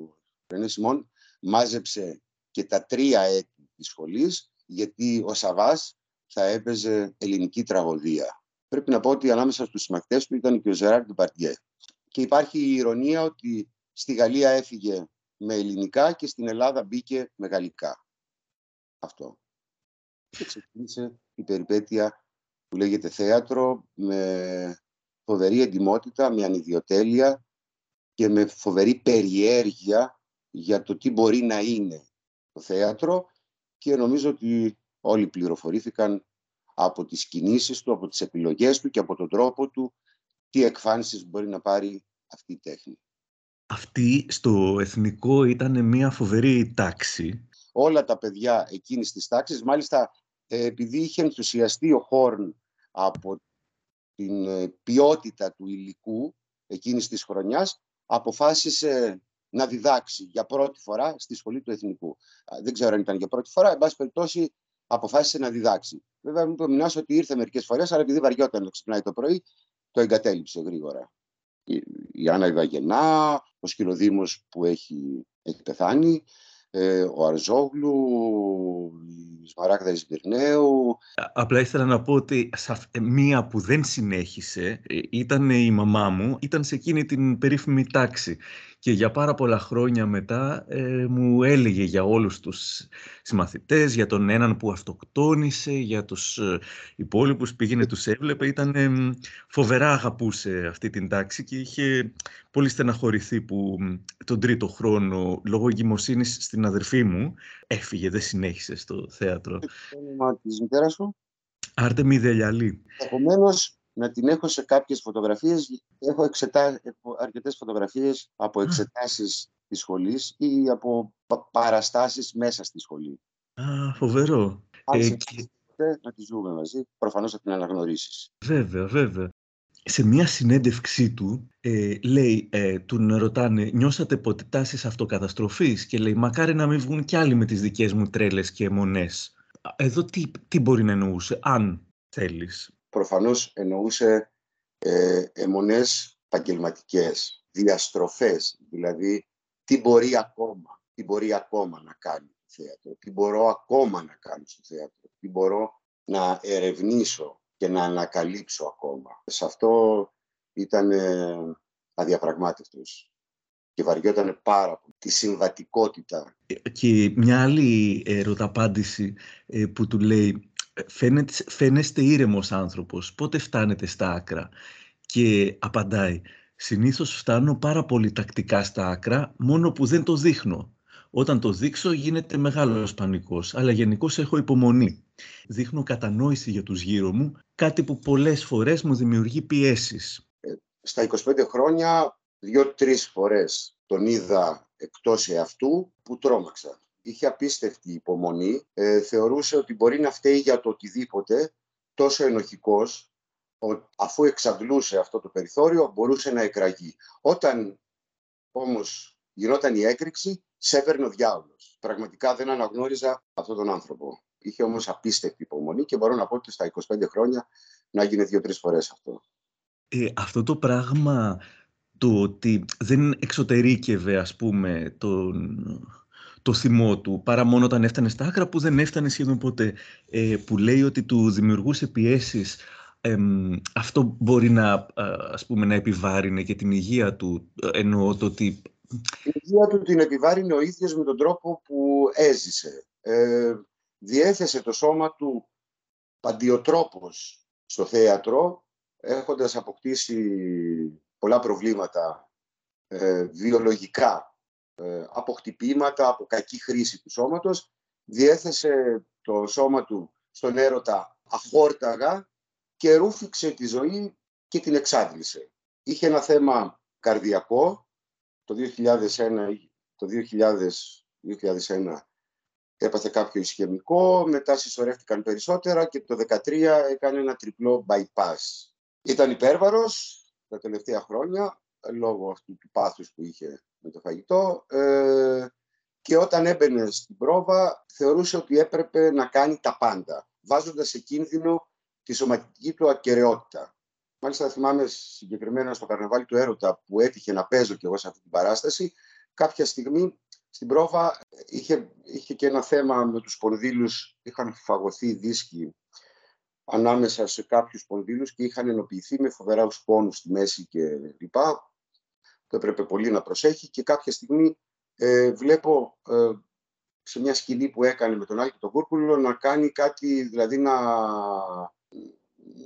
Ρενέ Σιμών μάζεψε και τα τρία έτη της σχολής γιατί ο Σαβάς θα έπαιζε ελληνική τραγωδία. Πρέπει να πω ότι ανάμεσα στους συμμαχτές του ήταν και ο Ζεράρ Ντεπαρτιέ. Και υπάρχει η ηρωνία ότι στη Γαλλία έφυγε με ελληνικά και στην Ελλάδα μπήκε με γαλλικά. Αυτό. Και ξεκίνησε η περιπέτεια που λέγεται θέατρο με φοβερή εντυμότητα, με ανιδιοτέλεια και με φοβερή περιέργεια για το τι μπορεί να είναι το θέατρο και νομίζω ότι όλοι πληροφορήθηκαν από τις κινήσεις του, από τις επιλογές του και από τον τρόπο του τι εκφάνσεις μπορεί να πάρει αυτή η τέχνη. Αυτή στο εθνικό ήταν μια φοβερή τάξη. Όλα τα παιδιά εκείνης της τάξης, μάλιστα ε, επειδή είχε ενθουσιαστεί ο Χόρν από την ε, ποιότητα του υλικού εκείνης της χρονιάς, αποφάσισε να διδάξει για πρώτη φορά στη σχολή του Εθνικού. Δεν ξέρω αν ήταν για πρώτη φορά, εν πάση περιπτώσει αποφάσισε να διδάξει. Βέβαια, μου υπομεινά ότι ήρθε μερικές φορές, αλλά επειδή βαριόταν να ξυπνάει το πρωί, το εγκατέλειψε γρήγορα. Η, η Άννα Ιβαγενά, ο Σκυλοδήμος που έχει, έχει πεθάνει, ε, ο Αρζόγλου, η Σμαράγδα Ισμπυρνέου. Απλά ήθελα να πω ότι ε, μία που δεν συνέχισε ε, ήταν η μαμά μου, ήταν σε εκείνη την περίφημη τάξη και για πάρα πολλά χρόνια μετά ε, μου έλεγε για όλους τους συμμαθητές, για τον έναν που αυτοκτόνησε, για τους ε, υπόλοιπους πήγαινε, τους έβλεπε. Ήταν φοβερά αγαπούσε αυτή την τάξη και είχε πολύ στεναχωρηθεί που τον τρίτο χρόνο λόγω εγκυμοσύνης στην αδερφή μου έφυγε, δεν συνέχισε στο θέατρο. Το όνομα της μητέρας σου; Άρτεμι Δελιαλή. Επομένως, να την έχω σε κάποιες φωτογραφίες. Έχω, εξετά... έχω αρκετές φωτογραφίες από εξετάσεις της σχολής ή από παραστάσεις μέσα στη σχολή. Α, φοβερό. Αν ε, να τη ζούμε μαζί, προφανώς θα την αναγνωρίσεις. Βέβαια, βέβαια. Σε μια συνέντευξή του, ε, λέει, ε, του ρωτάνε, νιώσατε ποτέ τάσεις αυτοκαταστροφής; Και λέει, μακάρι να μην βγουν κι άλλοι με τις δικές μου τρέλες και αιμονές. Εδώ τι, τι μπορεί να εννοούσε, αν θέλεις προφανώς εννοούσε ε, αιμονές επαγγελματικές, διαστροφές, δηλαδή τι μπορεί ακόμα, τι μπορεί ακόμα να κάνει το θέατρο, τι μπορώ ακόμα να κάνω στο θέατρο, τι μπορώ να ερευνήσω και να ανακαλύψω ακόμα. Σε αυτό ήταν ε, αδιαπραγμάτευτος και βαριόταν πάρα πολύ τη συμβατικότητα. Και μια άλλη ερωταπάντηση ε, που του λέει φαίνεται, φαίνεστε ήρεμος άνθρωπος, πότε φτάνετε στα άκρα; Και απαντάει, συνήθως φτάνω πάρα πολύ τακτικά στα άκρα, μόνο που δεν το δείχνω. Όταν το δείξω γίνεται μεγάλος πανικός, αλλά γενικώς έχω υπομονή. Δείχνω κατανόηση για τους γύρω μου, κάτι που πολλές φορές μου δημιουργεί πιέσεις. Ε, στα 25 χρόνια, δύο-τρεις φορές τον είδα εκτός εαυτού που τρόμαξα. Είχε απίστευτη υπομονή. Ε, θεωρούσε ότι μπορεί να φταίει για το οτιδήποτε, τόσο ενοχικός, αφού εξαντλούσε αυτό το περιθώριο, μπορούσε να εκραγεί. Όταν όμως γινόταν η έκρηξη, σέβερνε ο διάολος. Πραγματικά δεν αναγνώριζα αυτόν τον άνθρωπο. Είχε όμως απίστευτη υπομονή και μπορώ να πω ότι στα 25 χρόνια να γίνει δύο-τρεις φορές αυτό. Ε, αυτό το πράγμα το ότι δεν εξωτερήκευε ας πούμε τον, το θυμό του παρά μόνο όταν έφτανε στα άκρα που δεν έφτανε σχεδόν ποτέ ε, που λέει ότι του δημιουργούσε πιέσεις αυτό μπορεί να, ας πούμε, να επιβάρυνε και την υγεία του εννοώ το ότι... Την υγεία του την επιβάρυνε ο ίδιος με τον τρόπο που έζησε. Ε, διέθεσε το σώμα του παντιοτρόπος στο θέατρο έχοντας αποκτήσει πολλά προβλήματα ε, βιολογικά ε, από χτυπήματα, από κακή χρήση του σώματος. Διέθεσε το σώμα του στον έρωτα αχόρταγα και ρούφηξε τη ζωή και την εξάντλησε. Είχε ένα θέμα καρδιακό. Το 2001, το 2000, 2001 έπαθε κάποιο ισχυμικό, μετά συσσωρεύτηκαν περισσότερα και το 2013 έκανε ένα τριπλό bypass. Ήταν υπέρβαρος τα τελευταία χρόνια, λόγω αυτού του πάθους που είχε με το φαγητό ε, και όταν έμπαινε στην πρόβα θεωρούσε ότι έπρεπε να κάνει τα πάντα, βάζοντας σε κίνδυνο τη σωματική του ακαιρεότητα. Μάλιστα θυμάμαι συγκεκριμένα στο καρναβάλι του Έρωτα που έτυχε να παίζω κι εγώ σε αυτή την παράσταση, κάποια στιγμή στην πρόβα είχε, είχε και ένα θέμα με τους σπονδύλους, είχαν φαγωθεί δίσκοι ανάμεσα σε κάποιους σπονδύλους και είχαν ενοποιηθεί με φοβερά πόνους στη μέση και λοιπά. Το έπρεπε πολύ να προσέχει και κάποια στιγμή ε, βλέπω ε, σε μια σκηνή που έκανε με τον Άλκη τον Κούρκουλο να κάνει κάτι, δηλαδή να,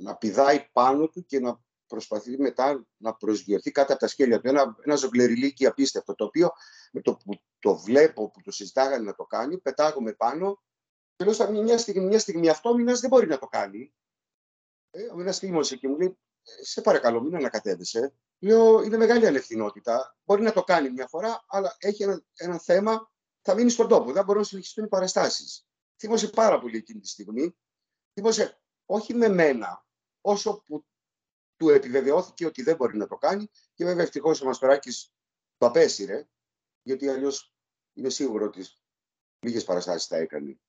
να πηδάει πάνω του και να προσπαθεί μετά να προσγειωθεί κάτω από τα σκέλια του. Ένα, ένα ζογκλεριλίκι απίστευτο, το οποίο με το που το βλέπω, που το συζητάγανε να το κάνει, πετάγομαι πάνω και λέω μια στιγμή, μια στιγμή αυτό ο δεν μπορεί να το κάνει. Ε, ο μήνας θύμωσε και μου λέει, σε παρακαλώ μην ανακατεύεσαι. Λέω, είναι μεγάλη ανευθυνότητα. Μπορεί να το κάνει μια φορά, αλλά έχει ένα, ένα θέμα, θα μείνει στον τόπο. Δεν μπορούν να συνεχιστούν οι παραστάσεις. Θύμωσε πάρα πολύ εκείνη τη στιγμή. Θύμωσε όχι με μένα, όσο που του επιβεβαιώθηκε ότι δεν μπορεί να το κάνει και βέβαια ευτυχώς ο Μαστοράκης το απέσυρε, γιατί αλλιώς είναι σίγουρο ότι λίγες παραστάσεις θα έκανε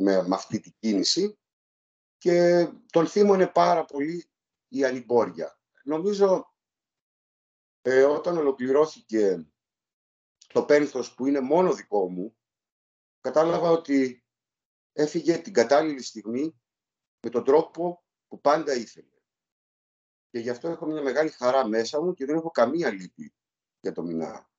με, με αυτή την κίνηση και τον θύμωνε πάρα πολύ η ανημπόρια. Νομίζω ε, όταν ολοκληρώθηκε το πένθος που είναι μόνο δικό μου, κατάλαβα ότι έφυγε την κατάλληλη στιγμή με τον τρόπο που πάντα ήθελε. Και γι' αυτό έχω μια μεγάλη χαρά μέσα μου και δεν έχω καμία λύπη για το μηνά.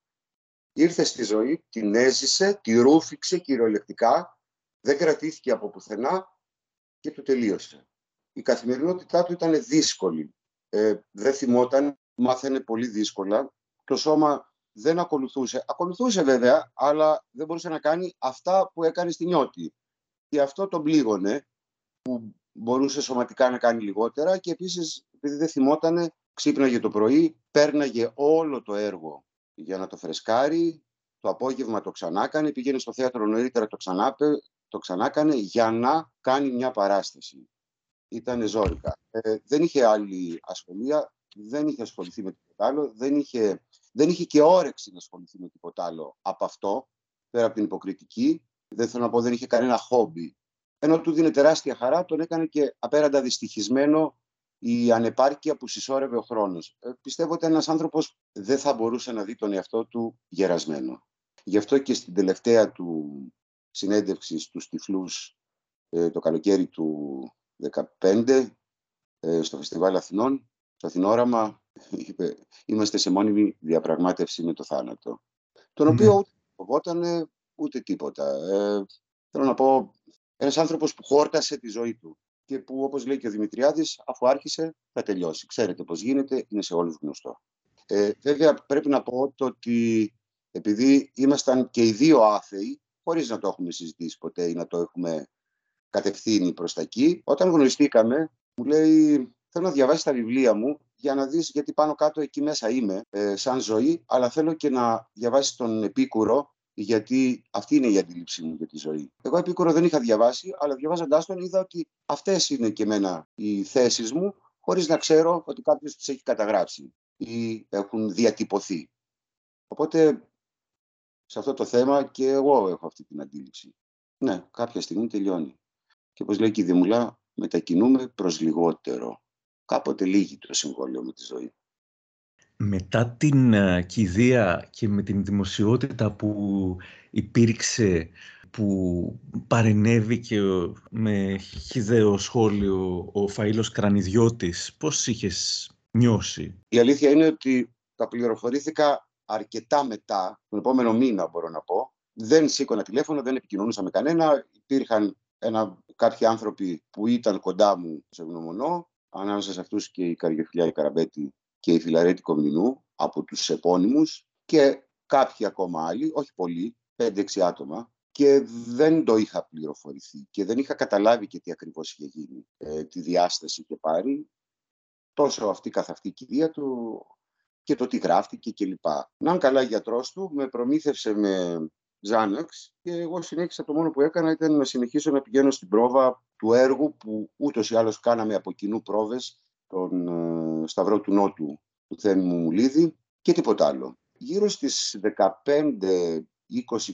Ήρθε στη ζωή, την έζησε, τη ρούφηξε κυριολεκτικά, δεν κρατήθηκε από πουθενά και του τελείωσε. Η καθημερινότητά του ήταν δύσκολη. Ε, δεν θυμόταν, μάθαινε πολύ δύσκολα. Το σώμα δεν ακολουθούσε. Ακολουθούσε βέβαια, αλλά δεν μπορούσε να κάνει αυτά που έκανε στη νιώτη. Και αυτό τον πλήγωνε, που μπορούσε σωματικά να κάνει λιγότερα και επίσης επειδή δεν θυμότανε, ξύπναγε το πρωί, πέρναγε όλο το έργο για να το φρεσκάρει, το απόγευμα το ξανάκανε, πήγαινε στο θέατρο νωρίτερα, το, ξανά, το ξανάκανε για να κάνει μια παράσταση. Ήταν ζώρικα. Ε, δεν είχε άλλη ασχολία, δεν είχε ασχοληθεί με τίποτα άλλο, δεν είχε, δεν είχε και όρεξη να ασχοληθεί με τίποτα άλλο από αυτό, πέρα από την υποκριτική. Δεν θέλω να πω, δεν είχε κανένα χόμπι. Ενώ του δίνει τεράστια χαρά, τον έκανε και απέραντα δυστυχισμένο η ανεπάρκεια που συσσόρευε ο χρόνος. Ε, πιστεύω ότι ένας άνθρωπος δεν θα μπορούσε να δει τον εαυτό του γερασμένο. Γι' αυτό και στην τελευταία του συνέντευξη στους τυφλούς ε, το καλοκαίρι του 2015 ε, στο Φεστιβάλ Αθηνών, στο Αθηνόραμα, [laughs] είπε είμαστε σε μόνιμη διαπραγμάτευση με το θάνατο. Τον ναι. οποίο ούτε φοβόταν ούτε τίποτα. Ε, θέλω να πω, ένας άνθρωπος που χόρτασε τη ζωή του και που όπως λέει και ο Δημητριάδης αφού άρχισε θα τελειώσει. Ξέρετε πώς γίνεται, είναι σε όλους γνωστό. Ε, βέβαια πρέπει να πω ότι επειδή ήμασταν και οι δύο άθεοι, χωρίς να το έχουμε συζητήσει ποτέ ή να το έχουμε κατευθύνει προς τα εκεί, όταν γνωριστήκαμε μου λέει θέλω να διαβάσεις τα βιβλία μου για να δεις γιατί πάνω κάτω εκεί μέσα είμαι ε, σαν ζωή, αλλά θέλω και να διαβάσεις τον Επίκουρο γιατί αυτή είναι η αντίληψή μου για τη ζωή. Εγώ επίκουρο δεν είχα διαβάσει, αλλά διαβάζοντάς τον είδα ότι αυτές είναι και εμένα οι θέσεις μου, χωρίς να ξέρω ότι κάποιος τις έχει καταγράψει ή έχουν διατυπωθεί. Οπότε σε αυτό το θέμα και εγώ έχω αυτή την αντίληψη. Ναι, κάποια στιγμή τελειώνει. Και όπως λέει και η Δημουλά, μετακινούμε προς λιγότερο. Κάποτε λύγει το συμβόλαιο με τη ζωή. Μετά την uh, κηδεία και με την δημοσιότητα που υπήρξε, που παρενέβηκε με χιδαίο σχόλιο ο Φαΐλος Κρανιδιώτης, πώς είχες νιώσει; Η αλήθεια είναι ότι τα πληροφορήθηκα αρκετά μετά, τον επόμενο μήνα μπορώ να πω. Δεν σήκωνα τηλέφωνο, δεν επικοινωνούσα με κανένα. Υπήρχαν ένα, κάποιοι άνθρωποι που ήταν κοντά μου σε γνωμονό, ανάμεσα σε αυτούς και η Καριοφιλιά η Καραμπέτη και η Φιλαρέτη Κομνηνού από τους επώνυμους και κάποιοι ακόμα άλλοι, όχι πολλοί, 5-6 άτομα και δεν το είχα πληροφορηθεί και δεν είχα καταλάβει και τι ακριβώς είχε γίνει, ε, τη διάσταση είχε πάρει τόσο αυτή καθ' αυτή η κηδεία του και το τι γράφτηκε κλπ. Να καλά γιατρός του με προμήθευσε με Ζάναξ και εγώ συνέχισα το μόνο που έκανα ήταν να συνεχίσω να πηγαίνω στην πρόβα του έργου που ούτως ή άλλως κάναμε από κοινού πρόβες τον ε, Σταυρό του Νότου του Θέμη Μουλίδη και τίποτα άλλο. Γύρω στις 15-20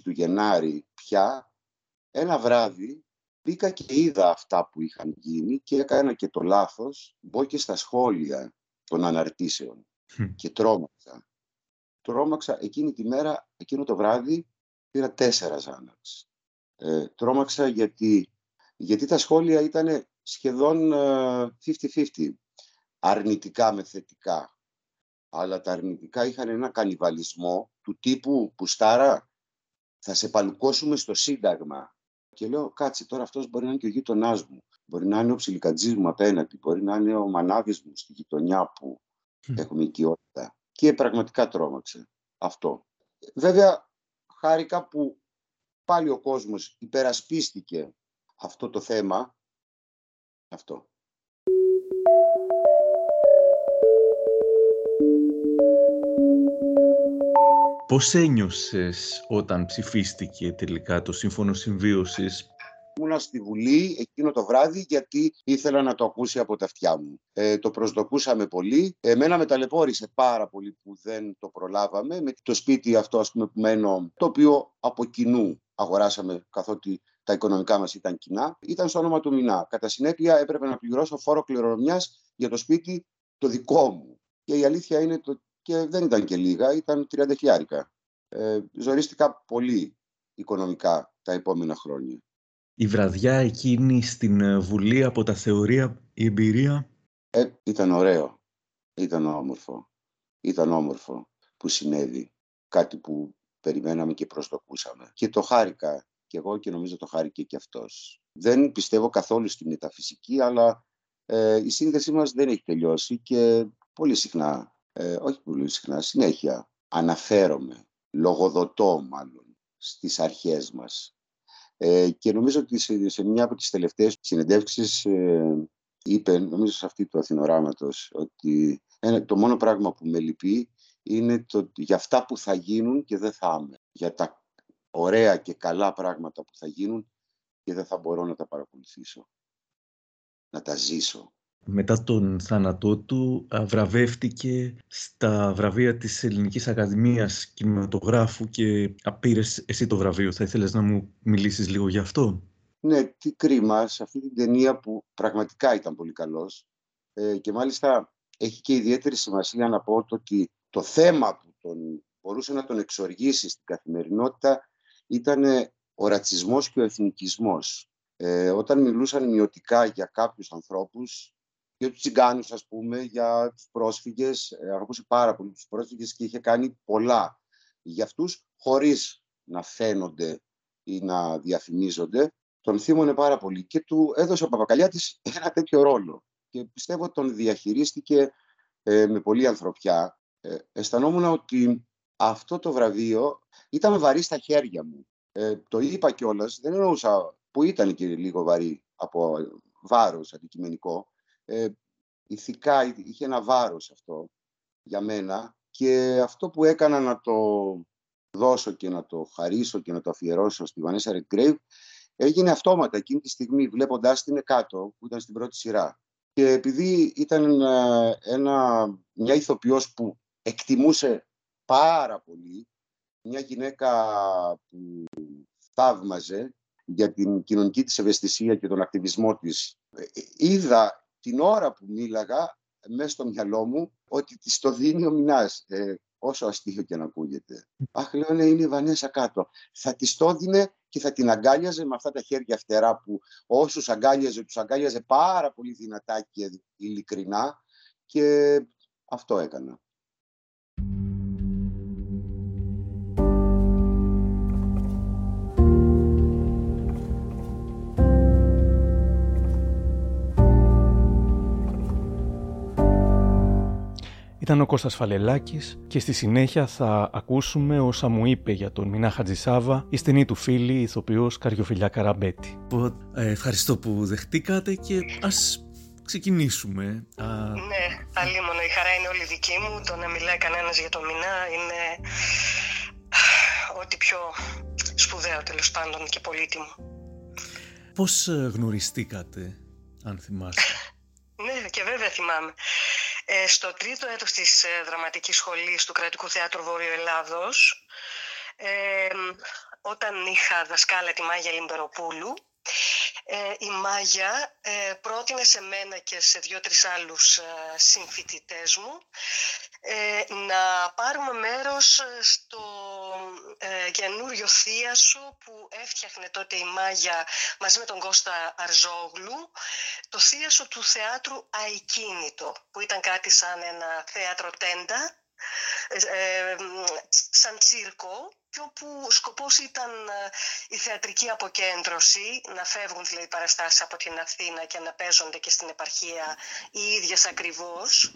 του Γενάρη πια ένα βράδυ μπήκα και είδα αυτά που είχαν γίνει και έκανα και το λάθος μπω και στα σχόλια των αναρτήσεων και τρόμαξα. Τρόμαξα εκείνη τη μέρα, εκείνο το βράδυ πήρα τέσσερας Ζάναξ. Ε, τρόμαξα γιατί, γιατί τα σχόλια ήταν σχεδόν 50-50. Ε, αρνητικά με θετικά. Αλλά τα αρνητικά είχαν ένα κανιβαλισμό του τύπου που στάρα θα σε παλουκώσουμε στο Σύνταγμα. Και λέω, κάτσε τώρα αυτός μπορεί να είναι και ο γείτονάς μου. Μπορεί να είναι ο ψιλικατζής μου απέναντι. Μπορεί να είναι ο μανάβης μου στη γειτονιά που έχουμε οικειότητα. Και πραγματικά τρόμαξε αυτό. Βέβαια, χάρηκα που πάλι ο κόσμος υπερασπίστηκε αυτό το θέμα. Αυτό. Πώς ένιωσες όταν ψηφίστηκε τελικά το Σύμφωνο Συμβίωσης Ήμουνα στη Βουλή εκείνο το βράδυ γιατί ήθελα να το ακούσει από τα αυτιά μου. Ε, το προσδοκούσαμε πολύ. Εμένα με ταλαιπώρησε πάρα πολύ που δεν το προλάβαμε. Με το σπίτι αυτό ας πούμε, που μένω, το οποίο από κοινού αγοράσαμε καθότι τα οικονομικά μας ήταν κοινά, ήταν στο όνομα του Μινά. Κατά συνέπεια έπρεπε να πληρώσω φόρο κληρονομιάς για το σπίτι το δικό μου. Και η αλήθεια είναι το και δεν ήταν και λίγα, ήταν 30 χιλιάρικα. Ε, ζορίστηκα πολύ οικονομικά τα επόμενα χρόνια η βραδιά εκείνη στην ε, Βουλή από τα θεωρία, η εμπειρία; Ε, ήταν ωραίο. Ήταν όμορφο. Ήταν όμορφο που συνέβη. Κάτι που περιμέναμε και προστοκούσαμε. Και το χάρηκα και εγώ και νομίζω το χάρηκε και αυτός. Δεν πιστεύω καθόλου στη μεταφυσική, αλλά ε, η σύνδεσή μας δεν έχει τελειώσει και πολύ συχνά, ε, όχι πολύ συχνά, συνέχεια αναφέρομαι, λογοδοτώ μάλλον, στις αρχές μας ε, και νομίζω ότι σε, σε, μια από τις τελευταίες συνεντεύξεις ε, είπε, νομίζω σε αυτή του Αθηνοράματος, ότι ένα, το μόνο πράγμα που με λυπεί είναι το, για αυτά που θα γίνουν και δεν θα είμαι. Για τα ωραία και καλά πράγματα που θα γίνουν και δεν θα μπορώ να τα παρακολουθήσω. Να τα ζήσω μετά τον θάνατό του βραβεύτηκε στα βραβεία της Ελληνικής Ακαδημίας Κινηματογράφου και πήρες εσύ το βραβείο. Θα ήθελες να μου μιλήσεις λίγο γι' αυτό; Ναι, τι κρίμα σε αυτή την ταινία που πραγματικά ήταν πολύ καλός ε, και μάλιστα έχει και ιδιαίτερη σημασία να πω ότι το θέμα που τον, μπορούσε να τον εξοργήσει στην καθημερινότητα ήταν ο ρατσισμός και ο εθνικισμός. Ε, όταν μιλούσαν μειωτικά για κάποιους ανθρώπους για τους τσιγκάνους ας πούμε, για τους πρόσφυγες, ε, αγαπούσε πάρα πολύ τους πρόσφυγες και είχε κάνει πολλά για αυτούς χωρίς να φαίνονται ή να διαφημίζονται. Τον θύμωνε πάρα πολύ και του έδωσε ο Παπακαλιάτης [laughs] ένα τέτοιο ρόλο και πιστεύω τον διαχειρίστηκε ε, με πολύ ανθρωπιά. Ε, αισθανόμουν ότι αυτό το βραβείο ήταν βαρύ στα χέρια μου. Ε, το είπα κιόλας, δεν εννοούσα που ήταν και λίγο βαρύ από βάρος αντικειμενικό, ε, ηθικά είχε ένα βάρος αυτό για μένα και αυτό που έκανα να το δώσω και να το χαρίσω και να το αφιερώσω στη Vanessa Redgrave έγινε αυτόματα εκείνη τη στιγμή βλέποντάς την κάτω που ήταν στην πρώτη σειρά. Και επειδή ήταν ε, ένα, μια ηθοποιός που εκτιμούσε πάρα πολύ, μια γυναίκα που θαύμαζε για την κοινωνική της ευαισθησία και τον ακτιβισμό της. Ε, είδα την ώρα που μίλαγα μέσα στο μυαλό μου ότι της το δίνει ο Μινάς. Ε, όσο αστείο και να ακούγεται. Αχ, λέω, ναι, είναι η Βανέσα κάτω. Θα της το δίνε και θα την αγκάλιαζε με αυτά τα χέρια φτερά που όσους αγκάλιαζε, τους αγκάλιαζε πάρα πολύ δυνατά και ειλικρινά και αυτό έκανα. Ήταν ο Κώστας Φαλελάκης και στη συνέχεια θα ακούσουμε όσα μου είπε για τον Μινά Χατζησάβα, η στενή του φίλη, ηθοποιός Καριοφιλιά Καραμπέτη. Ε, ευχαριστώ που δεχτήκατε και ας ξεκινήσουμε. Ναι, μόνο η χαρά είναι όλη δική μου. Το να μιλάει κανένας για τον Μινά είναι ό,τι πιο σπουδαίο τέλος πάντων και πολύτιμο. Πώς ε, γνωριστήκατε, αν θυμάστε; [laughs] ναι, και βέβαια θυμάμαι. Ε, στο τρίτο έτος της ε, δραματικής σχολής του Κρατικού Θεάτρου Βόρειο Ελλάδος, ε, όταν είχα δασκάλα τη Μάγια Λιμπεροπούλου, ε, η Μάγια ε, πρότεινε σε μένα και σε δύο-τρεις άλλους ε, συμφοιτητές μου ε, να πάρουμε μέρος στο ε, καινούριο θίασο που έφτιαχνε τότε η Μάγια μαζί με τον Κώστα Αρζόγλου το θίασο του θεάτρου Αϊκίνητο που ήταν κάτι σαν ένα θέατρο τέντα ε, σαν τσίρκο και όπου σκοπός ήταν ε, η θεατρική αποκέντρωση, να φεύγουν δηλαδή παραστάσεις από την Αθήνα και να παίζονται και στην επαρχία οι ίδιες ακριβώς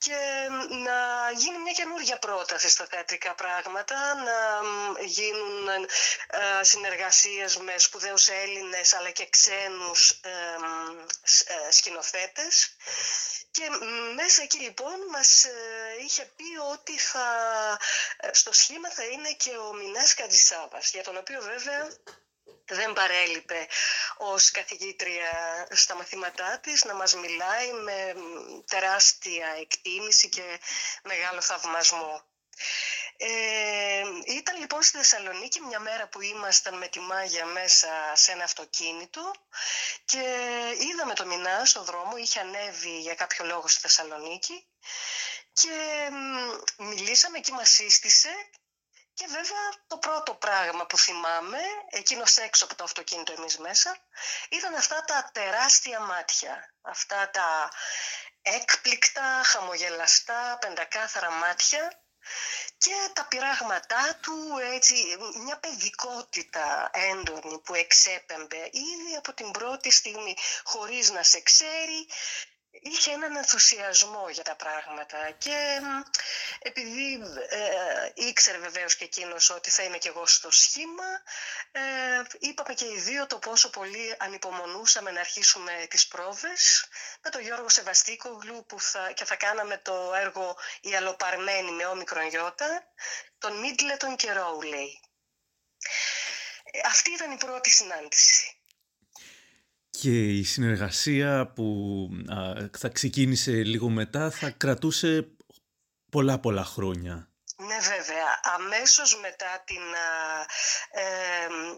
και να γίνει μια καινούργια πρόταση στα θεατρικά πράγματα, να γίνουν ε, συνεργασίες με σπουδαίους Έλληνες αλλά και ξένους ε, σκηνοθέτες. Και μέσα εκεί λοιπόν μας ε, είχε πει ότι θα, ε, στο σχήμα θα είναι και ο Μινάς Κατζησάβας, για τον οποίο βέβαια δεν παρέλειπε ως καθηγήτρια στα μαθήματά της να μας μιλάει με τεράστια εκτίμηση και μεγάλο θαυμασμό. Ε, ήταν λοιπόν στη Θεσσαλονίκη μια μέρα που ήμασταν με τη Μάγια μέσα σε ένα αυτοκίνητο και είδαμε το Μινά στο δρόμο, είχε ανέβει για κάποιο λόγο στη Θεσσαλονίκη και μιλήσαμε και μας σύστησε και βέβαια το πρώτο πράγμα που θυμάμαι, εκείνος έξω από το αυτοκίνητο εμείς μέσα, ήταν αυτά τα τεράστια μάτια, αυτά τα έκπληκτα, χαμογελαστά, πεντακάθαρα μάτια και τα πειράγματά του, έτσι, μια παιδικότητα έντονη που εξέπεμπε ήδη από την πρώτη στιγμή, χωρίς να σε ξέρει, είχε έναν ενθουσιασμό για τα πράγματα και επειδή ε, ήξερε βεβαίως και εκείνος ότι θα είμαι και εγώ στο σχήμα ε, είπαμε και οι δύο το πόσο πολύ ανυπομονούσαμε να αρχίσουμε τις πρόβες με τον Γιώργο Σεβαστίκογλου που θα, και θα κάναμε το έργο «Η Αλοπαρμένη» με όμικρον γιώτα τον Μίτλετον και Ρόουλεϊ. Ε, αυτή ήταν η πρώτη συνάντηση και η συνεργασία που θα ξεκίνησε λίγο μετά θα κρατούσε πολλά πολλά χρόνια. Ναι βέβαια, αμέσως μετά την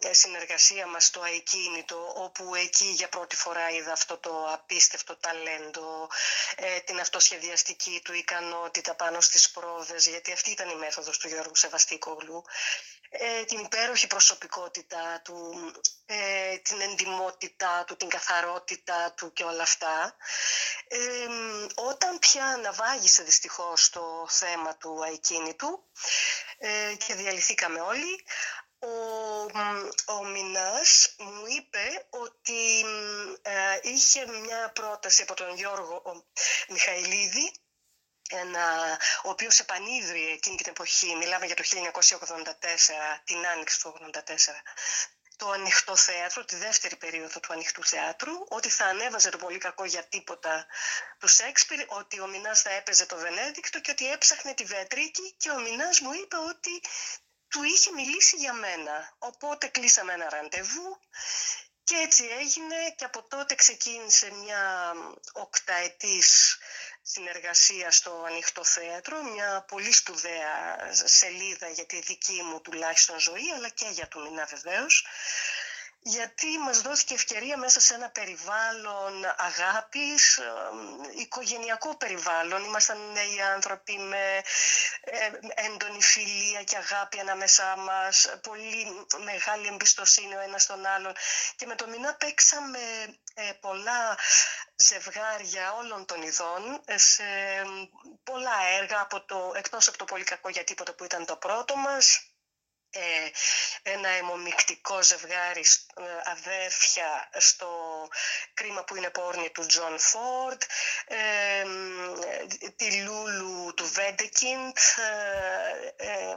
ε, συνεργασία μας στο Αϊκίνητο, όπου εκεί για πρώτη φορά είδα αυτό το απίστευτο ταλέντο, ε, την αυτοσχεδιαστική του ικανότητα πάνω στις πρόοδες, γιατί αυτή ήταν η μέθοδος του Γιώργου Σεβαστίκογλου, ε, την υπέροχη προσωπικότητα του, ε, την εντιμότητά του, την καθαρότητα του και όλα αυτά. Ε, όταν πια αναβάγησε δυστυχώς το θέμα του αικίνητου ε, και διαλυθήκαμε όλοι, ο, ο Μινάς μου είπε ότι ε, είχε μια πρόταση από τον Γιώργο Μιχαηλίδη ένα, ο οποίος επανίδρυε εκείνη την εποχή, μιλάμε για το 1984, την άνοιξη του 1984, το ανοιχτό θέατρο, τη δεύτερη περίοδο του ανοιχτού θεάτρου, ότι θα ανέβαζε το πολύ κακό για τίποτα του Σέξπιρ, ότι ο Μινάς θα έπαιζε το Βενέδικτο και ότι έψαχνε τη Βεατρίκη και ο Μινάς μου είπε ότι του είχε μιλήσει για μένα. Οπότε κλείσαμε ένα ραντεβού και έτσι έγινε και από τότε ξεκίνησε μια οκταετής συνεργασία στο Ανοιχτό Θέατρο, μια πολύ σπουδαία σελίδα για τη δική μου τουλάχιστον ζωή, αλλά και για του Μινά βεβαίως γιατί μας δόθηκε ευκαιρία μέσα σε ένα περιβάλλον αγάπης, οικογενειακό περιβάλλον. Ήμασταν νέοι άνθρωποι με ε, έντονη φιλία και αγάπη ανάμεσά μας, πολύ μεγάλη εμπιστοσύνη ο ένας τον άλλον. Και με το Μηνά παίξαμε ε, πολλά ζευγάρια όλων των ειδών σε πολλά έργα, από το, εκτός από το πολύ κακό για τίποτα που ήταν το πρώτο μας, ε, ένα αιμομικτικό ζευγάρι ε, αδέρφια στο κρίμα που είναι πόρνη του Τζον Φορντ, ε, τη Λούλου του Βέντεκιντ, ε,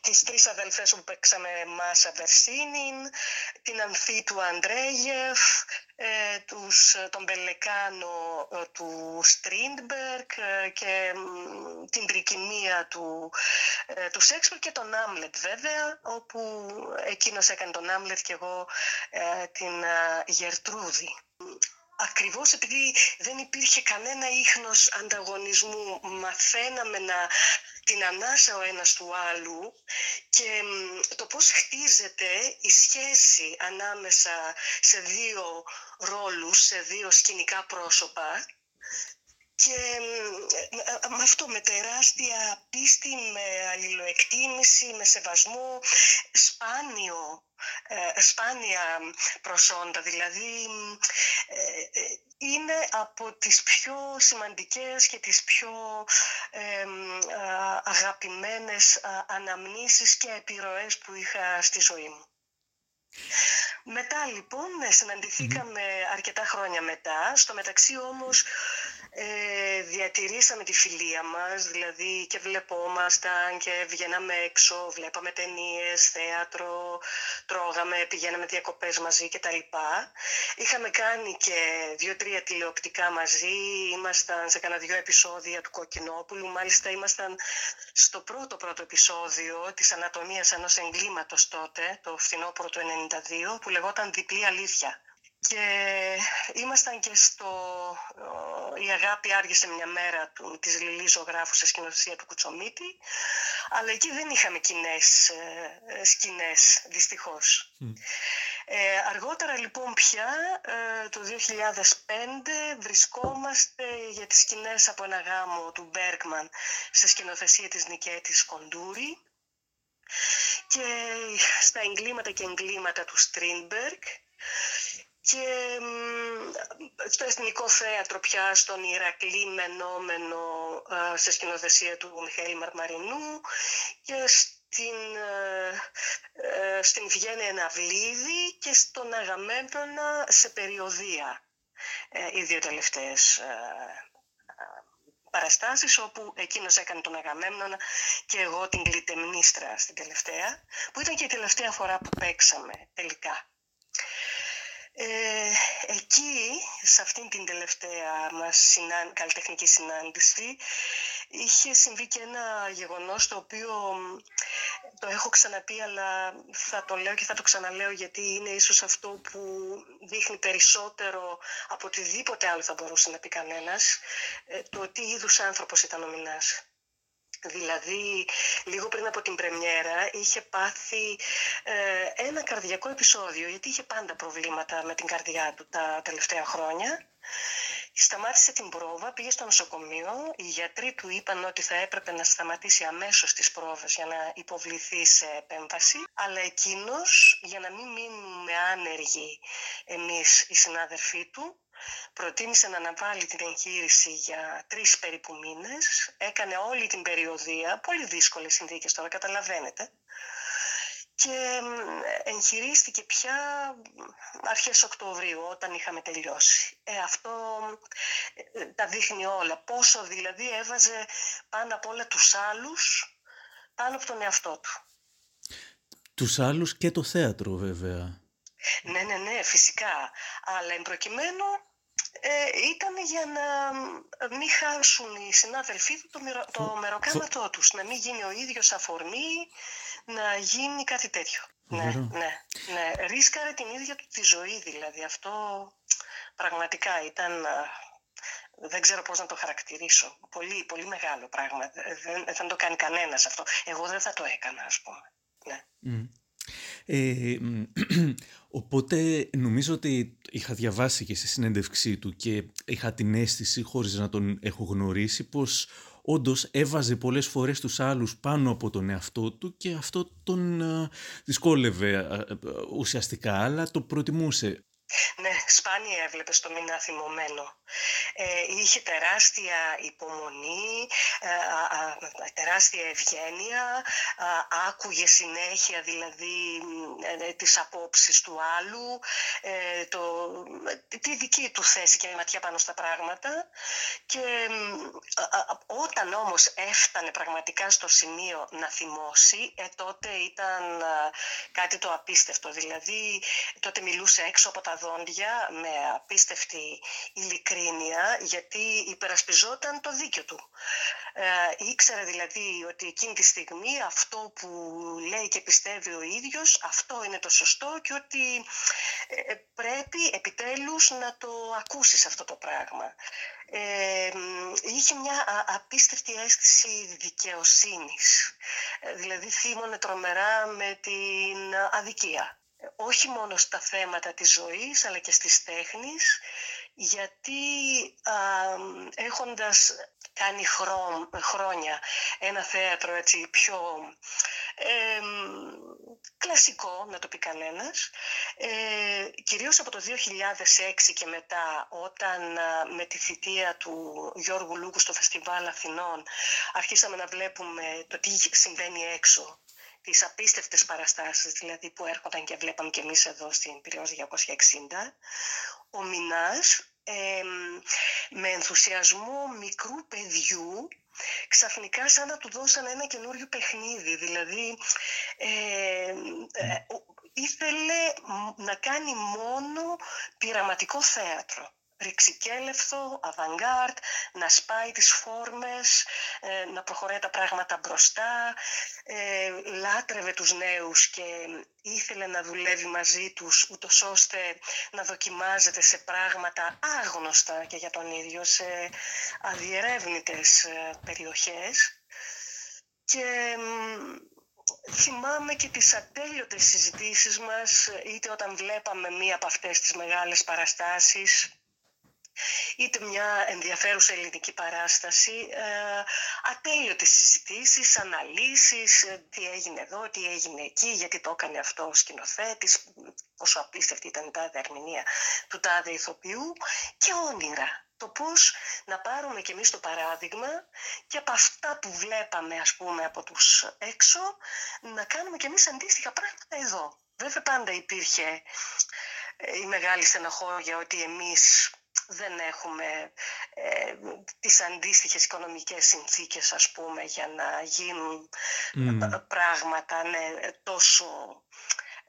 τις τρεις αδελφές που παίξαμε Μάσα Βερσίνιν, την Ανθή του Αντρέγιεφ, τους, τον Πελεκάνο του Στρίντμπεργκ και την τρικυμία του, του Σέξπιρ και τον Άμλετ βέβαια όπου εκείνος έκανε τον Άμλετ και εγώ ε, την ε, Γερτρούδη. Ακριβώς επειδή δεν υπήρχε κανένα ίχνος ανταγωνισμού, μαθαίναμε να την ανάσα ο ένας του άλλου και το πώς χτίζεται η σχέση ανάμεσα σε δύο ρόλους, σε δύο σκηνικά πρόσωπα και με αυτό με τεράστια πίστη, με αλληλοεκτίμηση, με σεβασμό, σπάνιο, ε, σπάνια προσόντα. Δηλαδή ε, ε, είναι από τις πιο σημαντικές και τις πιο αγαπημένες αναμνήσεις και επιρροές που είχα στη ζωή μου. Μετά λοιπόν συναντηθήκαμε αρκετά χρόνια μετά. Στο μεταξύ όμως ε, διατηρήσαμε τη φιλία μας, δηλαδή και βλεπόμασταν και βγαίναμε έξω, βλέπαμε ταινίες, θέατρο, τρώγαμε, πηγαίναμε διακοπές μαζί κτλ. Είχαμε κάνει και δύο-τρία τηλεοπτικά μαζί, ήμασταν σε κανένα δυο επεισόδια του Κοκκινόπουλου, μάλιστα ήμασταν στο πρώτο πρώτο επεισόδιο της ανατομίας ενός εγκλήματος τότε, το φθινόπωρο του 92, που λεγόταν «Διπλή αλήθεια». Και ήμασταν και στο «Η αγάπη άργησε μια μέρα» του, της Λιλής Ζωγράφου σε σκηνοθεσία του Κουτσομίτη, αλλά εκεί δεν είχαμε κοινές ε, σκηνές, δυστυχώς. Ε, αργότερα λοιπόν πια, ε, το 2005, βρισκόμαστε για τις σκηνές από ένα γάμο του Μπέργκμαν σε σκηνοθεσία της Νικέτης Κοντούρη και στα εγκλήματα και εγκλήματα του Στρίνμπεργκ και στο Εθνικό Θέατρο πια στον Ηρακλή Μενόμενο σε σκηνοθεσία του Μιχαήλ Μαρμαρινού και στην, ε, ε, στην Βιέννη Εναυλίδη και στον Αγαμέντονα σε περιοδία ε, οι δύο τελευταίες παραστάσεις όπου εκείνος έκανε τον Αγαμέμνονα και εγώ την Κλητεμνίστρα στην τελευταία που ήταν και η τελευταία φορά που παίξαμε τελικά. Ε, εκεί, σε αυτήν την τελευταία μας συνάν, καλλιτεχνική συνάντηση, είχε συμβεί και ένα γεγονός το οποίο το έχω ξαναπεί αλλά θα το λέω και θα το ξαναλέω γιατί είναι ίσως αυτό που δείχνει περισσότερο από οτιδήποτε άλλο θα μπορούσε να πει κανένας ε, το τι είδους άνθρωπος ήταν ο Μινάς. Δηλαδή, λίγο πριν από την πρεμιέρα είχε πάθει ε, ένα καρδιακό επεισόδιο, γιατί είχε πάντα προβλήματα με την καρδιά του τα τελευταία χρόνια. Σταμάτησε την πρόβα, πήγε στο νοσοκομείο. Οι γιατροί του είπαν ότι θα έπρεπε να σταματήσει αμέσως τις πρόβες για να υποβληθεί σε επέμβαση. Αλλά εκείνος, για να μην μείνουμε άνεργοι εμείς οι συνάδελφοί του, προτίμησε να αναβάλει την εγχείρηση για τρεις περίπου μήνες, έκανε όλη την περιοδία, πολύ δύσκολες συνθήκες τώρα, καταλαβαίνετε, και εγχειρίστηκε πια αρχές Οκτωβρίου όταν είχαμε τελειώσει. Ε, αυτό ε, τα δείχνει όλα. Πόσο δηλαδή έβαζε πάνω απ' όλα τους άλλους πάνω από τον εαυτό του. Τους άλλους και το θέατρο βέβαια. Ναι, ναι, ναι, φυσικά. Αλλά εν προκειμένου ε, ήταν για να μην χάσουν οι συνάδελφοί του το, μερο, το μεροκάματό τους, να μην γίνει ο ίδιος αφορμή, να γίνει κάτι τέτοιο. Ναι, ναι, ναι. Ρίσκαρε την ίδια του τη ζωή δηλαδή. Αυτό πραγματικά ήταν δεν ξέρω πώς να το χαρακτηρίσω. Πολύ, πολύ μεγάλο πράγμα. Δεν, δεν το κάνει κανένας αυτό. Εγώ δεν θα το έκανα, ας πούμε. Ναι. Ε, [clears throat] οπότε νομίζω ότι είχα διαβάσει και στη συνέντευξή του και είχα την αίσθηση χωρίς να τον έχω γνωρίσει πως όντως έβαζε πολλές φορές τους άλλους πάνω από τον εαυτό του και αυτό τον ε, δυσκόλευε ε, ε, ουσιαστικά αλλά το προτιμούσε. Ναι, σπάνια έβλεπες το μήνα θυμωμένο. Ε, είχε τεράστια υπομονή, ε, τεράστια ευγένεια, άκουγε συνέχεια δηλαδή ε, τις απόψεις του άλλου, ε, το, τη δική του θέση και ματιά πάνω στα πράγματα και όταν όμως έφτανε πραγματικά στο σημείο να θυμώσει, τότε ήταν κάτι το απίστευτο. Δηλαδή τότε μιλούσε έξω από τα δόντια με απίστευτη ειλικρίνεια γιατί υπερασπιζόταν το δίκιο του. Ε, ήξερε δηλαδή ότι εκείνη τη στιγμή αυτό που λέει και πιστεύει ο ίδιος αυτό είναι το σωστό και ότι ε, πρέπει επιτέλους να το ακούσεις αυτό το πράγμα. Ε, είχε μια απίστευτη αίσθηση δικαιοσύνης. Ε, δηλαδή θύμωνε τρομερά με την αδικία όχι μόνο στα θέματα της ζωής αλλά και στις τέχνης γιατί α, έχοντας κάνει χρόνια ένα θέατρο έτσι πιο κλασικό, να το πει κανένας, ε, κυρίως από το 2006 και μετά όταν με τη θητεία του Γιώργου Λούκου στο Φεστιβάλ Αθηνών αρχίσαμε να βλέπουμε το τι συμβαίνει έξω τις απίστευτες παραστάσεις δηλαδή που έρχονταν και βλέπαμε και εμείς εδώ στην Πυραιός 260 ο Μινάς με ενθουσιασμό μικρού παιδιού ξαφνικά σαν να του δώσαν ένα καινούριο παιχνίδι. Δηλαδή ε, ήθελε να κάνει μόνο πειραματικό θέατρο ρηξικέλευθο, αβανγκάρτ, να σπάει τις φόρμες, ε, να προχωράει τα πράγματα μπροστά, ε, λάτρευε τους νέους και ήθελε να δουλεύει μαζί τους ούτως ώστε να δοκιμάζεται σε πράγματα άγνωστα και για τον ίδιο σε αδιερεύνητες ε, περιοχές. Και θυμάμαι και τις ατέλειωτες συζητήσεις μας είτε όταν βλέπαμε μία από αυτές τις μεγάλες παραστάσεις είτε μια ενδιαφέρουσα ελληνική παράσταση, ε, ατέλειωτες συζητήσεις, αναλύσεις, ε, τι έγινε εδώ, τι έγινε εκεί, γιατί το έκανε αυτό ο σκηνοθέτης, πόσο απίστευτη ήταν η τάδε ερμηνεία του τάδε ηθοποιού και όνειρα. Το πώς να πάρουμε κι εμείς το παράδειγμα και από αυτά που βλέπαμε ας πούμε από τους έξω να κάνουμε κι εμείς αντίστοιχα πράγματα εδώ. Βέβαια πάντα υπήρχε ε, η μεγάλη στενοχώρια ότι εμείς δεν έχουμε ε, τις αντίστοιχες οικονομικές συνθήκες ας πούμε για να γίνουν πράγματα ναι, τόσο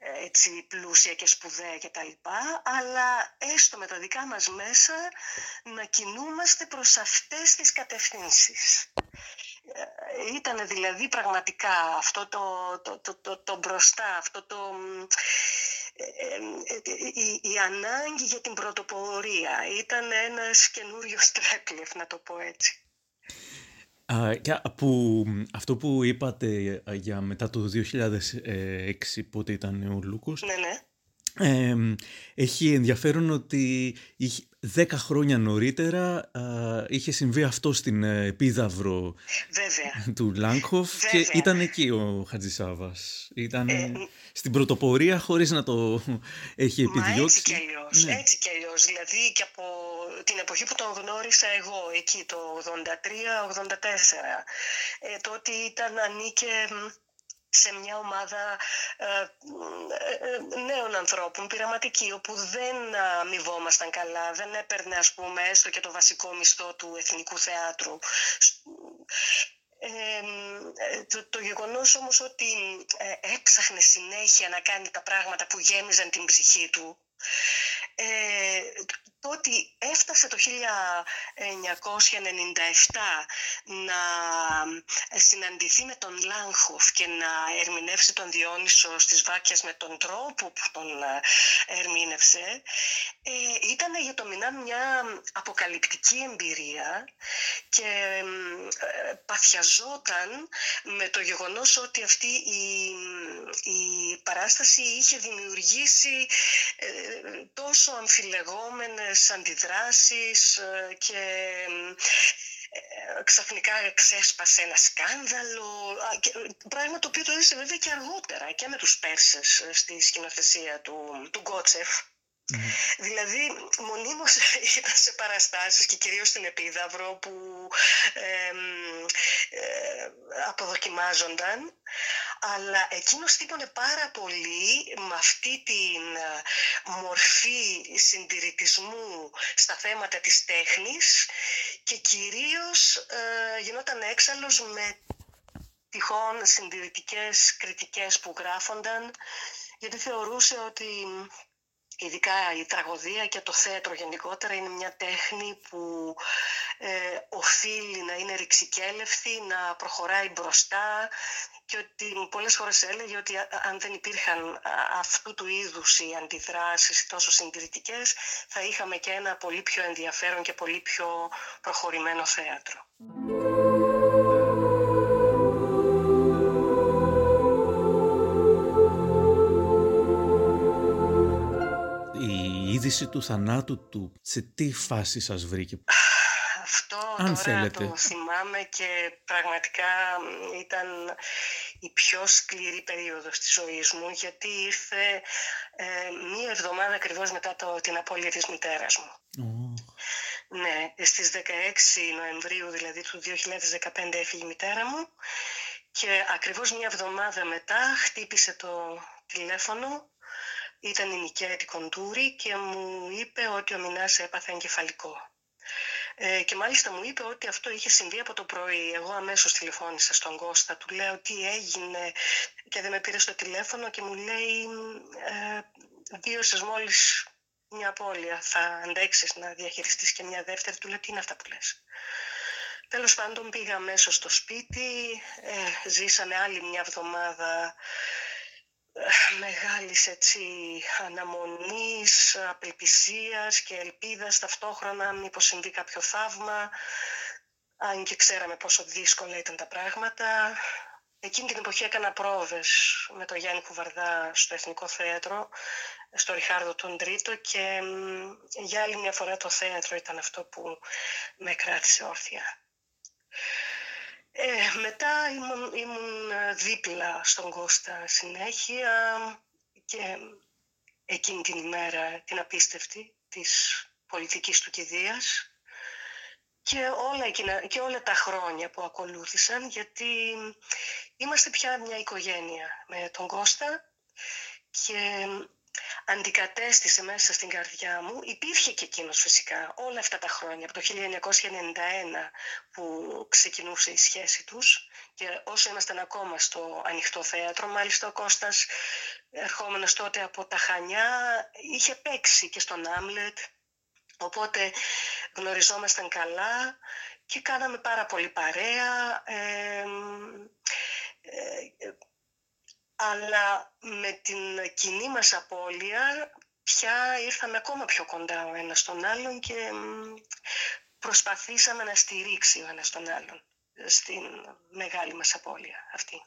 ε, έτσι πλούσια και σπουδαία και τα λοιπά, αλλά έστω με τα δικά μας μέσα να κινούμαστε προς αυτές τις κατευθύνσεις. Ε, ήταν δηλαδή πραγματικά αυτό το, το, το, το, το μπροστά, αυτό το η, η ανάγκη για την πρωτοπορία ήταν ένας καινούριο τρέπλεφ, να το πω έτσι. Α, από αυτό που είπατε για μετά το 2006 πότε ήταν ο Λούκος ναι, ναι. Ε, έχει ενδιαφέρον ότι δέκα χρόνια νωρίτερα είχε συμβεί αυτό στην ε, επίδαυρο του Λάγκχοφ και ήταν εκεί ο Χατζησάβας. Ήταν ε, στην πρωτοπορία χωρίς να το έχει επιδιώξει. έτσι κι αλλιώς, ναι. έτσι κι αλλιώς. Δηλαδή και από την εποχή που τον γνώρισα εγώ εκεί το 83-84 ε, τότε ήταν ανήκε σε μια ομάδα ε, ε, ε, νέων ανθρώπων, πειραματική, όπου δεν αμοιβόμασταν καλά, δεν έπαιρνε ας πούμε έστω και το βασικό μισθό του Εθνικού Θεάτρου. το, το γεγονός όμως ότι έψαχνε συνέχεια να κάνει τα πράγματα που γέμιζαν την ψυχή του το ότι έφτασε το 1997 να συναντηθεί με τον Λάγχοφ και να ερμηνεύσει τον Διόνυσο στις Βάκιας με τον τρόπο που τον ε, ερμήνευσε ε, ήταν για το Μινά μια αποκαλυπτική εμπειρία και ε, παθιαζόταν με το γεγονός ότι αυτή η, η παράσταση είχε δημιουργήσει ε, τόσο αμφιλεγόμενες αντιδράσεις ε, και ε, ξαφνικά ξέσπασε ένα σκάνδαλο, πράγμα το οποίο το έδωσε βέβαια και αργότερα και με τους Πέρσες στη σκηνοθεσία του, του Γκότσεφ. Δηλαδή, μονίμως [laughs] ήταν σε παραστάσεις και κυρίως στην Επίδαυρο που ε, αποδοκιμάζονταν, αλλά εκείνος τύπωνε πάρα πολύ με αυτή την ε, μορφή συντηρητισμού στα θέματα της τέχνης και κυρίως ε, γινόταν έξαλλος με τυχόν συντηρητικές κριτικές που γράφονταν γιατί θεωρούσε ότι ειδικά η τραγωδία και το θέατρο γενικότερα είναι μια τέχνη που ε, οφείλει να είναι ρηξικέλευθη, να προχωράει μπροστά και ότι πολλές φορές έλεγε ότι αν δεν υπήρχαν αυτού του είδους οι αντιδράσεις τόσο συντηρητικές θα είχαμε και ένα πολύ πιο ενδιαφέρον και πολύ πιο προχωρημένο θέατρο. Είδηση του θανάτου του, σε τι φάση σας βρήκε; Αυτό Αν τώρα θέλετε. το θυμάμαι και πραγματικά ήταν η πιο σκληρή περίοδος της ζωής μου γιατί ήρθε ε, μία εβδομάδα ακριβώς μετά το, την απώλεια της μητέρας μου. Ναι, στις 16 Νοεμβρίου δηλαδή του 2015 έφυγε η μητέρα μου και ακριβώς μία εβδομάδα μετά χτύπησε το τηλέφωνο ήταν η Νικέτη Κοντούρη και μου είπε ότι ο Μινάς έπαθε εγκεφαλικό. Ε, και μάλιστα μου είπε ότι αυτό είχε συμβεί από το πρωί. Εγώ αμέσως τηλεφώνησα στον Κώστα, του λέω τι έγινε και δεν με πήρε στο τηλέφωνο και μου λέει ε, βίωσες μόλις μια απώλεια, θα αντέξεις να διαχειριστείς και μια δεύτερη. Του λέω τι είναι αυτά που λες. Τέλος πάντων πήγα αμέσως στο σπίτι, ε, ζήσαμε άλλη μια εβδομάδα μεγάλης έτσι αναμονής, απελπισίας και ελπίδας ταυτόχρονα μήπως συμβεί κάποιο θαύμα αν και ξέραμε πόσο δύσκολα ήταν τα πράγματα. Εκείνη την εποχή έκανα πρόβες με τον Γιάννη Κουβαρδά στο Εθνικό Θέατρο, στο Ριχάρδο τον Τρίτο και για άλλη μια φορά το θέατρο ήταν αυτό που με κράτησε όρθια. Ε, μετά ήμουν, ήμουν δίπλα στον Κώστα συνέχεια και εκείνη την ημέρα την απίστευτη της πολιτικής του κηδείας και όλα, εκείνα, και όλα τα χρόνια που ακολούθησαν γιατί είμαστε πια μια οικογένεια με τον Κώστα και αντικατέστησε μέσα στην καρδιά μου. Υπήρχε και εκείνος φυσικά όλα αυτά τα χρόνια, από το 1991 που ξεκινούσε η σχέση τους και όσο ήμασταν ακόμα στο ανοιχτό θέατρο, μάλιστα ο Κώστας ερχόμενος τότε από τα Χανιά είχε παίξει και στον Άμλετ, οπότε γνωριζόμασταν καλά και κάναμε πάρα πολύ παρέα. Ε, αλλά με την κοινή μας απώλεια πια ήρθαμε ακόμα πιο κοντά ο ένας τον άλλον και προσπαθήσαμε να στηρίξει ο ένας τον άλλον στην μεγάλη μας απώλεια αυτή.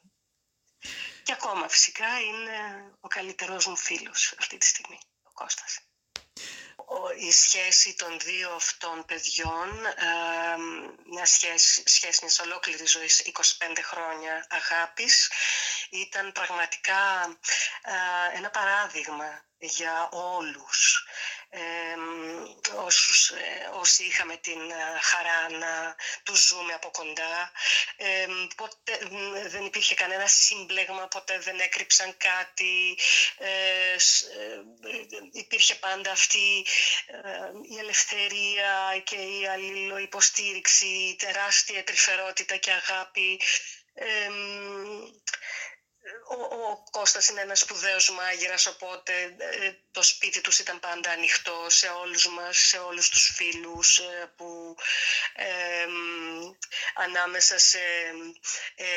Και ακόμα φυσικά είναι ο καλύτερος μου φίλος αυτή τη στιγμή, ο Κώστας η σχέση των δύο αυτών παιδιών, μια σχέση, σχέση μιας ολόκληρης ζωής, 25 χρόνια αγάπης, ήταν πραγματικά ένα παράδειγμα για όλους. ε, όσους, όσοι είχαμε την ε, χαρά να τους ζούμε από κοντά. Ε, ποτέ δεν υπήρχε κανένα σύμπλεγμα, ποτέ δεν έκρυψαν κάτι. Ε, υπήρχε πάντα αυτή η ελευθερία και η αλληλοϊποστήριξη, η τεράστια τρυφερότητα και αγάπη ο, ο Κώστας είναι ένας σπουδαίος μάγειρας, οπότε ε, το σπίτι τους ήταν πάντα ανοιχτό σε όλους μας, σε όλους τους φίλους ε, που ανάμεσα σε ε,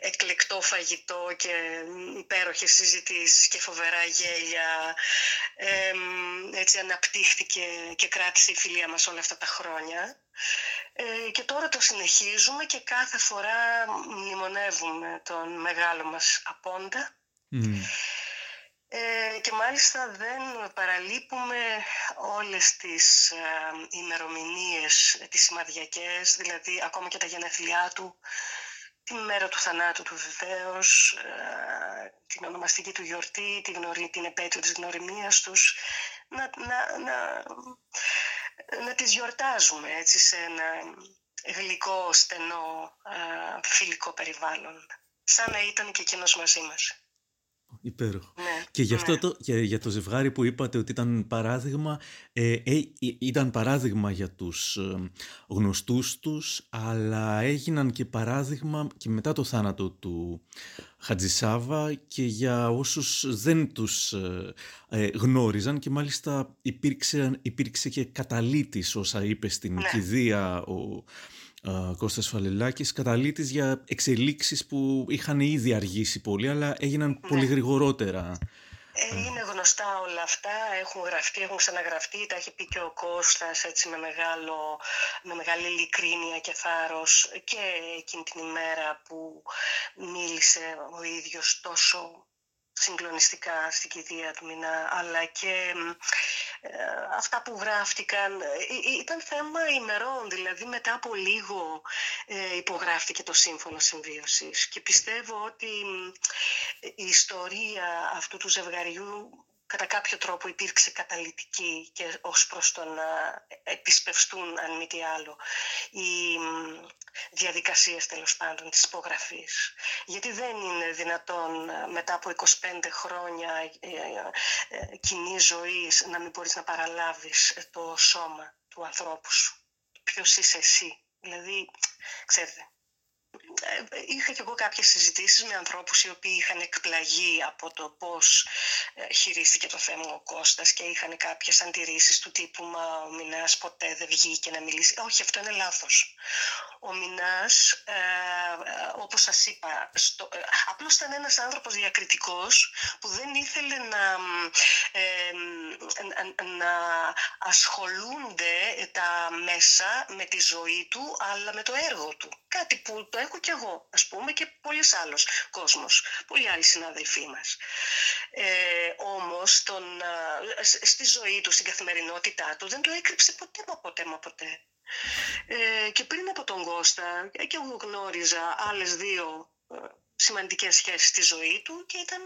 εκλεκτό φαγητό και υπέροχες συζητήσεις και φοβερά γέλια έτσι αναπτύχθηκε και κράτησε η φιλία μας όλα αυτά τα χρόνια. Ε, και τώρα το συνεχίζουμε και κάθε φορά μνημονεύουμε τον μεγάλο μας απόντα. Ε, και μάλιστα δεν παραλείπουμε όλες τις ε, ημερομηνίες, τις σημαδιακές, δηλαδή ακόμα και τα γενέθλιά του, την μέρα του θανάτου του βεβαίως, ε, την ονομαστική του γιορτή, την, γνωρί, την επέτειο της γνωριμίας τους, να, να, να, να τις γιορτάζουμε έτσι σε ένα γλυκό, στενό, φιλικό περιβάλλον. Σαν να ήταν και εκείνος μαζί μας. Υπέροχο. Ναι, και γι' αυτό ναι. το, για, για το ζευγάρι που είπατε ότι ήταν παράδειγμα, ε, ε, ήταν παράδειγμα για τους ε, γνωστούς τους, αλλά έγιναν και παράδειγμα και μετά το θάνατο του Χατζησάβα και για όσους δεν τους ε, ε, γνώριζαν και μάλιστα υπήρξε, υπήρξε και καταλήτης όσα είπε στην ναι. κηδεία ο Κώστας Φαλελάκης, καταλήτης για εξελίξεις που είχαν ήδη αργήσει πολύ, αλλά έγιναν ναι. πολύ γρηγορότερα. Ε, είναι γνωστά όλα αυτά, έχουν γραφτεί, έχουν ξαναγραφτεί, τα έχει πει και ο Κώστας έτσι με, μεγάλο, με μεγάλη ειλικρίνεια και θάρρος και εκείνη την ημέρα που μίλησε ο ίδιος τόσο συγκλονιστικά στην κηδεία του Μινά, αλλά και ε, αυτά που γράφτηκαν. Ε, ε, ήταν θέμα ημερών, δηλαδή μετά από λίγο ε, υπογράφτηκε το Σύμφωνο Συμβίωσης. Και πιστεύω ότι η ιστορία αυτού του ζευγαριού κατά κάποιο τρόπο υπήρξε καταλητική και ως προς το να επισπευστούν, αν μη τι άλλο, οι διαδικασίες τέλος πάντων της υπογραφής. Γιατί δεν είναι δυνατόν ε, μετά από 25 χρόνια ε, ε, κοινή ζωή να μην μπορείς να παραλάβεις το σώμα του ανθρώπου σου. Ποιος είσαι εσύ. Δηλαδή, ξέρετε, είχα και εγώ κάποιες συζητήσεις με ανθρώπους οι οποίοι είχαν εκπλαγεί από το πώς ε, χειρίστηκε το θέμα ο Κώστας και είχαν κάποιες αντιρρήσεις του τύπου «Μα ο Μινάς ποτέ δεν βγήκε να μιλήσει». Όχι, αυτό είναι λάθος. Ο Μινάς, ε, ε όπως σας είπα, στο, ε, απλώς ήταν ένας άνθρωπος διακριτικός που δεν ήθελε να, να ασχολούνται τα μέσα με τη ζωή του αλλά με το έργο του. Κάτι που το έχω κι εγώ, ας πούμε, και πολλοί άλλος κόσμος, πολλοί άλλοι συνάδελφοί μας. Ε, όμως, τον, στη ζωή του, στην καθημερινότητά του, δεν το έκρυψε ποτέ μα ποτέ μα ποτέ. Ε, και πριν από τον Κώστα, και εγώ γνώριζα άλλες δύο ε, σημαντικές σχέσεις στη ζωή του και ήταν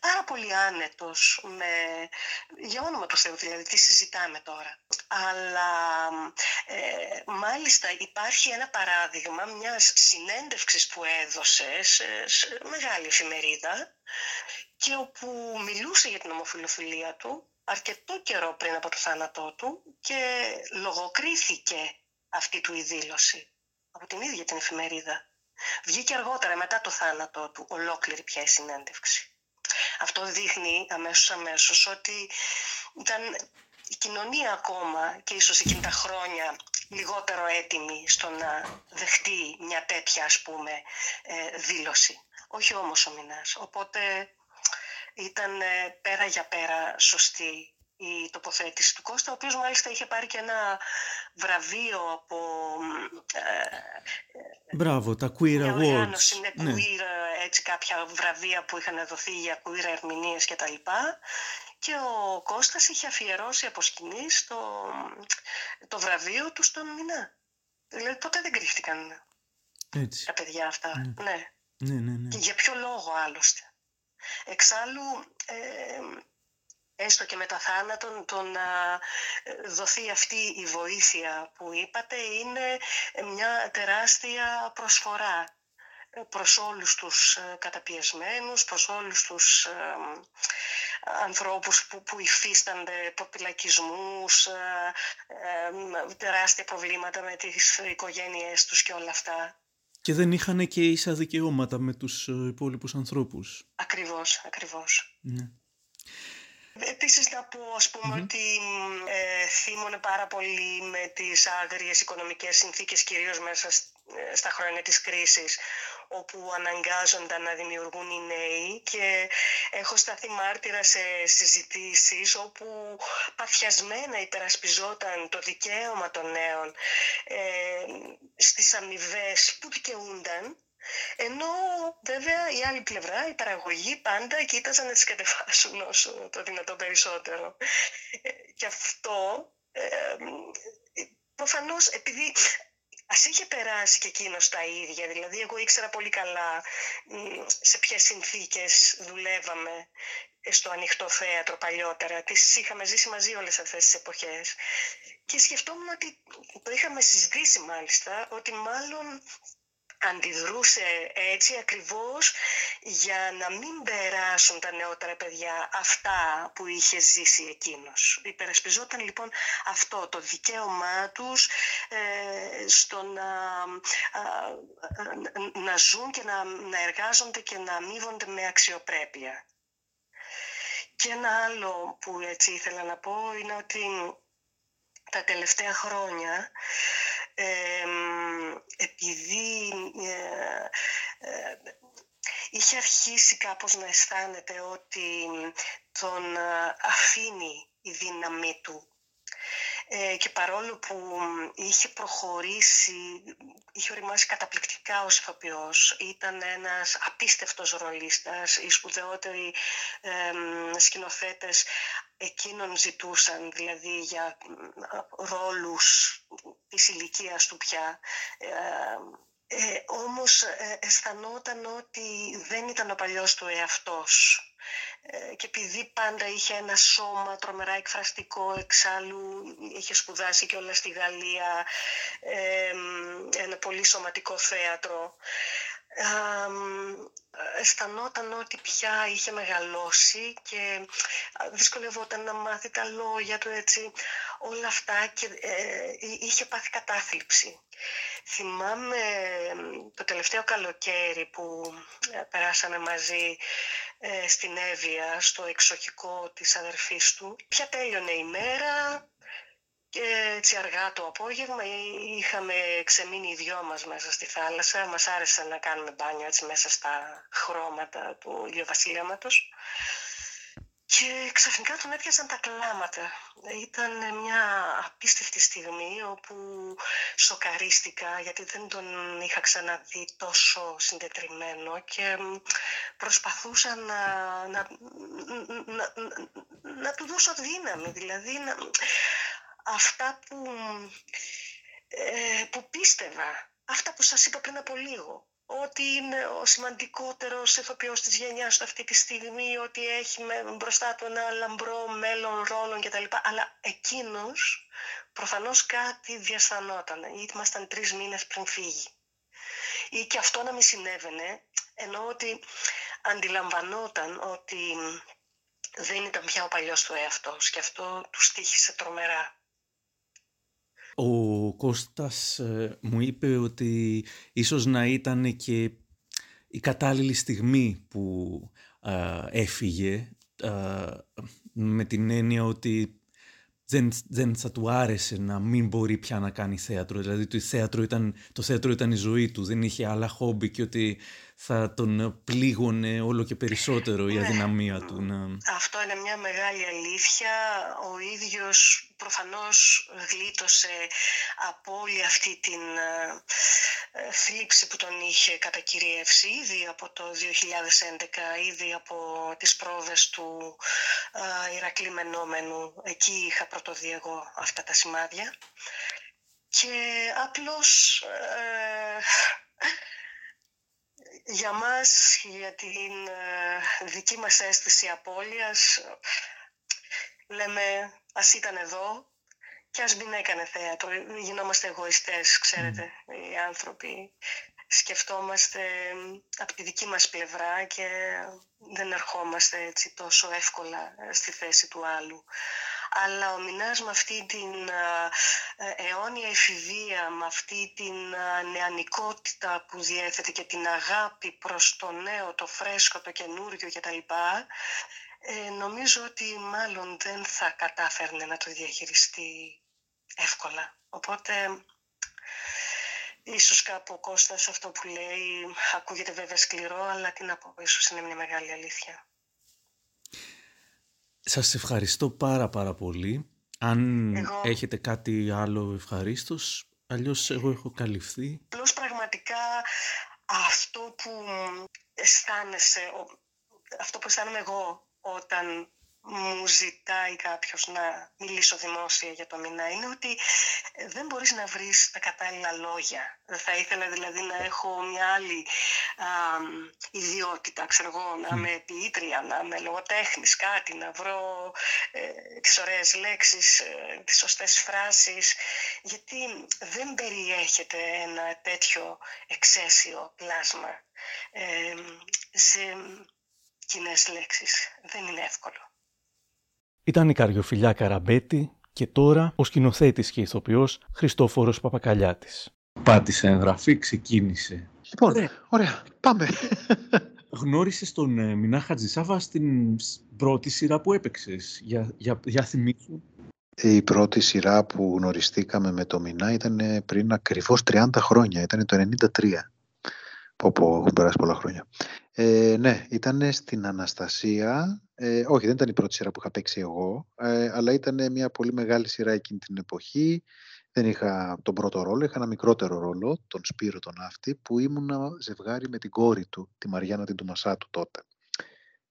πάρα πολύ άνετος με, για όνομα του Θεού δηλαδή, τι συζητάμε τώρα. Αλλά ε, μάλιστα υπάρχει ένα παράδειγμα μιας συνέντευξης που έδωσε σε, μεγάλη εφημερίδα και όπου μιλούσε για την ομοφιλοφιλία του αρκετό καιρό πριν από το θάνατό του και λογοκρίθηκε αυτή του η δήλωση από την ίδια την εφημερίδα. Βγήκε αργότερα μετά το θάνατό του ολόκληρη πια η συνέντευξη. Αυτό δείχνει αμέσως αμέσως ότι ήταν η κοινωνία ακόμα και ίσως εκείνη τα χρόνια λιγότερο έτοιμη στο να δεχτεί μια τέτοια ας πούμε ε, δήλωση. Όχι όμως ο Μινάς. Οπότε ήταν ε, πέρα για πέρα σωστή η τοποθέτηση του Κώστα, ο οποίος μάλιστα είχε πάρει και ένα βραβείο από... Ε, Μπράβο, τα Queer Awards. Είναι ναι. queer, έτσι κάποια βραβεία που είχαν δοθεί για queer ερμηνείες και τα λοιπά. Και ο Κώστας είχε αφιερώσει από σκηνή το βραβείο του στον Μινά. Δηλαδή τότε δεν κρύφτηκαν έτσι. τα παιδιά αυτά. Ναι. ναι. Ναι, ναι, ναι. Και για ποιο λόγο άλλωστε. Εξάλλου, ε, έστω και μετά θάνατον, το να ε, δοθεί αυτή η βοήθεια που είπατε είναι μια τεράστια προσφορά ε, προς όλους τους ε, καταπιεσμένους, προς όλους τους ανθρώπους που, που υφίστανται προπυλακισμούς, τεράστια προβλήματα με τις οικογένειές τους και όλα αυτά. Και δεν είχαν και ίσα δικαιώματα με τους ε, υπόλοιπους ανθρώπους. Ακριβώς, ακριβώς. Ναι. Επίσης να πω ας πουμε ότι ε, θύμωνε πάρα πολύ με τις άγριες οικονομικές συνθήκες κυρίως μέσα ε, στα χρόνια της κρίσης όπου αναγκάζονταν να δημιουργούν οι νέοι. Και έχω σταθεί μάρτυρα σε συζητήσεις όπου παθιασμένα υπερασπιζόταν το δικαίωμα των νέων ε, στις αμοιβές που δικαιούνταν ενώ βέβαια η άλλη πλευρά, η παραγωγή πάντα κοίταζαν να τις κατεβάσουν όσο το δυνατό περισσότερο. Ε, και αυτό ε, προφανώς επειδή Α είχε περάσει και εκείνος τα ίδια. Δηλαδή, εγώ ήξερα πολύ καλά σε ποιες συνθήκες δουλεύαμε στο ανοιχτό θέατρο παλιότερα. Τις είχαμε ζήσει μαζί όλες αυτές τις εποχές. Και σκεφτόμουν ότι το είχαμε συζητήσει μάλιστα, ότι μάλλον αντιδρούσε έτσι ακριβώς για να μην περάσουν τα νεότερα παιδιά αυτά που είχε ζήσει εκείνος. Υπερασπιζόταν λοιπόν αυτό το δικαίωμά τους ε, στο να, να ζουν και να, να εργάζονται και να αμείβονται με αξιοπρέπεια. Και ένα άλλο που έτσι ήθελα να πω είναι ότι τα τελευταία χρόνια επειδή ε, ε, είχε αρχίσει κάπως να αισθάνεται ότι τον ε, αφήνει η δύναμή του και παρόλο που είχε προχωρήσει, είχε οριμάσει καταπληκτικά ως ηθοποιός, ήταν ένας απίστευτος ρολίστας, οι σπουδαιότεροι ε, σκηνοθέτες εκείνον ζητούσαν, δηλαδή για ρόλους της ηλικίας του πια. Ε, ε, όμως ε, αισθανόταν ότι δεν ήταν ο παλιός του εαυτός. Ε, και επειδή πάντα είχε ένα σώμα τρομερά εκφραστικό, εξάλλου είχε σπουδάσει και όλα στη Γαλλία, ε, ένα πολύ σωματικό θέατρο, αισθανόταν ότι πια είχε μεγαλώσει και δυσκολευόταν να μάθει τα λόγια του έτσι όλα αυτά και ε, είχε πάθει κατάθλιψη. Θυμάμαι το τελευταίο καλοκαίρι που ε, περάσαμε μαζί ε, στην Εύβοια στο εξοχικό της αδερφής του. Πια τέλειωνε η μέρα, και έτσι αργά το απόγευμα είχαμε ξεμείνει οι δυο μας μέσα στη θάλασσα. Μας άρεσε να κάνουμε μπάνιο έτσι μέσα στα χρώματα του ηλιοβασιλέματος. Και ξαφνικά τον έπιασαν τα κλάματα. Ήταν μια απίστευτη στιγμή όπου σοκαρίστηκα γιατί δεν τον είχα ξαναδεί τόσο συντετριμένο και προσπαθούσα να, να, να, να, του δώσω δύναμη. Δηλαδή να, αυτά που, ε, που πίστευα, αυτά που σας είπα πριν από λίγο, ότι είναι ο σημαντικότερος ηθοποιός της γενιάς αυτή τη στιγμή, ότι έχει μπροστά του ένα λαμπρό μέλλον ρόλων κτλ. Αλλά εκείνος προφανώς κάτι διαστανόταν, γιατί ήμασταν τρεις μήνες πριν φύγει. Ή και αυτό να μην συνέβαινε, ενώ ότι αντιλαμβανόταν ότι δεν ήταν πια ο παλιός του εαυτός και αυτό του στήχησε τρομερά. Ο Κώστας ε, μου είπε ότι ίσως να ήταν και η κατάλληλη στιγμή που έφυγε με την έννοια ότι δεν, δεν θα του άρεσε να μην μπορεί πια να κάνει θέατρο. Δηλαδή το θέατρο ήταν, το θέατρο ήταν η ζωή του, δεν είχε άλλα χόμπι και ότι θα τον πλήγωνε όλο και περισσότερο η ναι. αδυναμία του. Να... Αυτό είναι μια μεγάλη αλήθεια. Ο ίδιος προφανώς γλίτωσε από όλη αυτή την ε, ε, θλίψη που τον είχε κατακυριεύσει ήδη από το 2011, ήδη από τις πρόβες του ε, Ηρακλή Μενόμενου. Εκεί είχα πρωτοδεί εγώ αυτά τα σημάδια. Και απλώς για μας, για την ε, δική μας αίσθηση απώλειας, λέμε ας ήταν εδώ και ας μην έκανε θέατρο. Γινόμαστε εγωιστές, ξέρετε, οι άνθρωποι. Σκεφτόμαστε από τη δική μας πλευρά και δεν ερχόμαστε έτσι τόσο εύκολα στη θέση του άλλου. Αλλά ο Μινάς με αυτή την ε, αιώνια εφηβεία, με αυτή την νεανικότητα που διέθετε και την αγάπη προς το νέο, το φρέσκο, το καινούριο κτλ. Ε, νομίζω ότι μάλλον δεν θα κατάφερνε να το διαχειριστεί εύκολα. Οπότε Ίσως κάπου ο Κώστας αυτό που λέει ακούγεται βέβαια σκληρό, αλλά τι να πω, ίσως είναι μια μεγάλη αλήθεια. Σας ευχαριστώ πάρα πάρα πολύ. Αν έχετε κάτι άλλο ευχαρίστως, αλλιώς εγώ έχω καλυφθεί. Απλώς πραγματικά αυτό που αισθάνεσαι, αυτό που αισθάνομαι εγώ όταν μου ζητάει κάποιος να μιλήσω δημόσια για το μηνά είναι ότι ε, δεν μπορείς να βρεις τα κατάλληλα λόγια. Θα ήθελα δηλαδή να έχω μια άλλη α, ιδιότητα, ξέρω εγώ, να είμαι ποιήτρια, να είμαι λογοτέχνης, κάτι, να βρω ε, τις ωραίες λέξεις, ε, τις σωστές φράσεις, γιατί δεν περιέχεται ένα τέτοιο εξαίσιο πλάσμα ε, σε κοινές λέξεις. Δεν είναι εύκολο. Ήταν η Καριοφιλιά Καραμπέτη και τώρα ο σκηνοθέτης και ηθοποιός Χριστόφορος Παπακαλιάτης. Πάτησε εγγραφή, ξεκίνησε. Λοιπόν, ωραία, πάμε. Γνώρισες τον ε, Μινά Χατζησάβα στην πρώτη σειρά που έπαιξες, για, για, για θυμίσου. Η πρώτη σειρά που γνωριστήκαμε με το Μινά ήταν πριν ακριβώς 30 χρόνια, ήταν το 93. Πω πω, έχουν περάσει πολλά χρόνια. Ε, ναι, ήταν στην Αναστασία. Ε, όχι, δεν ήταν η πρώτη σειρά που είχα παίξει εγώ, ε, αλλά ήταν μια πολύ μεγάλη σειρά εκείνη την εποχή. Δεν είχα τον πρώτο ρόλο, είχα ένα μικρότερο ρόλο, τον Σπύρο τον Ναύτη, που ήμουν ζευγάρι με την κόρη του, τη Μαριάννα την Τουμασάτου τότε.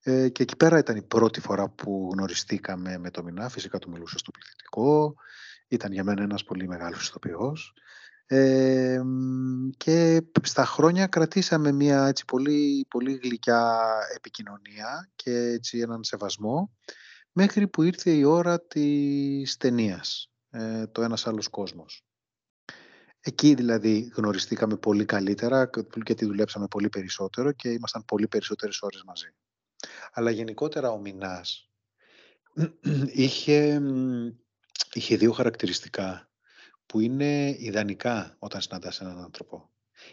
Ε, και εκεί πέρα ήταν η πρώτη φορά που γνωριστήκαμε με το Μινά, φυσικά του μιλούσα στο πληθυντικό, ήταν για μένα ένας πολύ μεγάλος ηθοποιός και στα χρόνια κρατήσαμε μια έτσι πολύ, πολύ γλυκιά επικοινωνία και έτσι έναν σεβασμό μέχρι που ήρθε η ώρα της ταινίας, ε, το ένας άλλος κόσμος. Εκεί δηλαδή γνωριστήκαμε πολύ καλύτερα γιατί δουλέψαμε πολύ περισσότερο και ήμασταν πολύ περισσότερες ώρες μαζί. Αλλά γενικότερα ο Μινάς είχε, είχε δύο χαρακτηριστικά που είναι ιδανικά όταν συναντάς έναν άνθρωπο.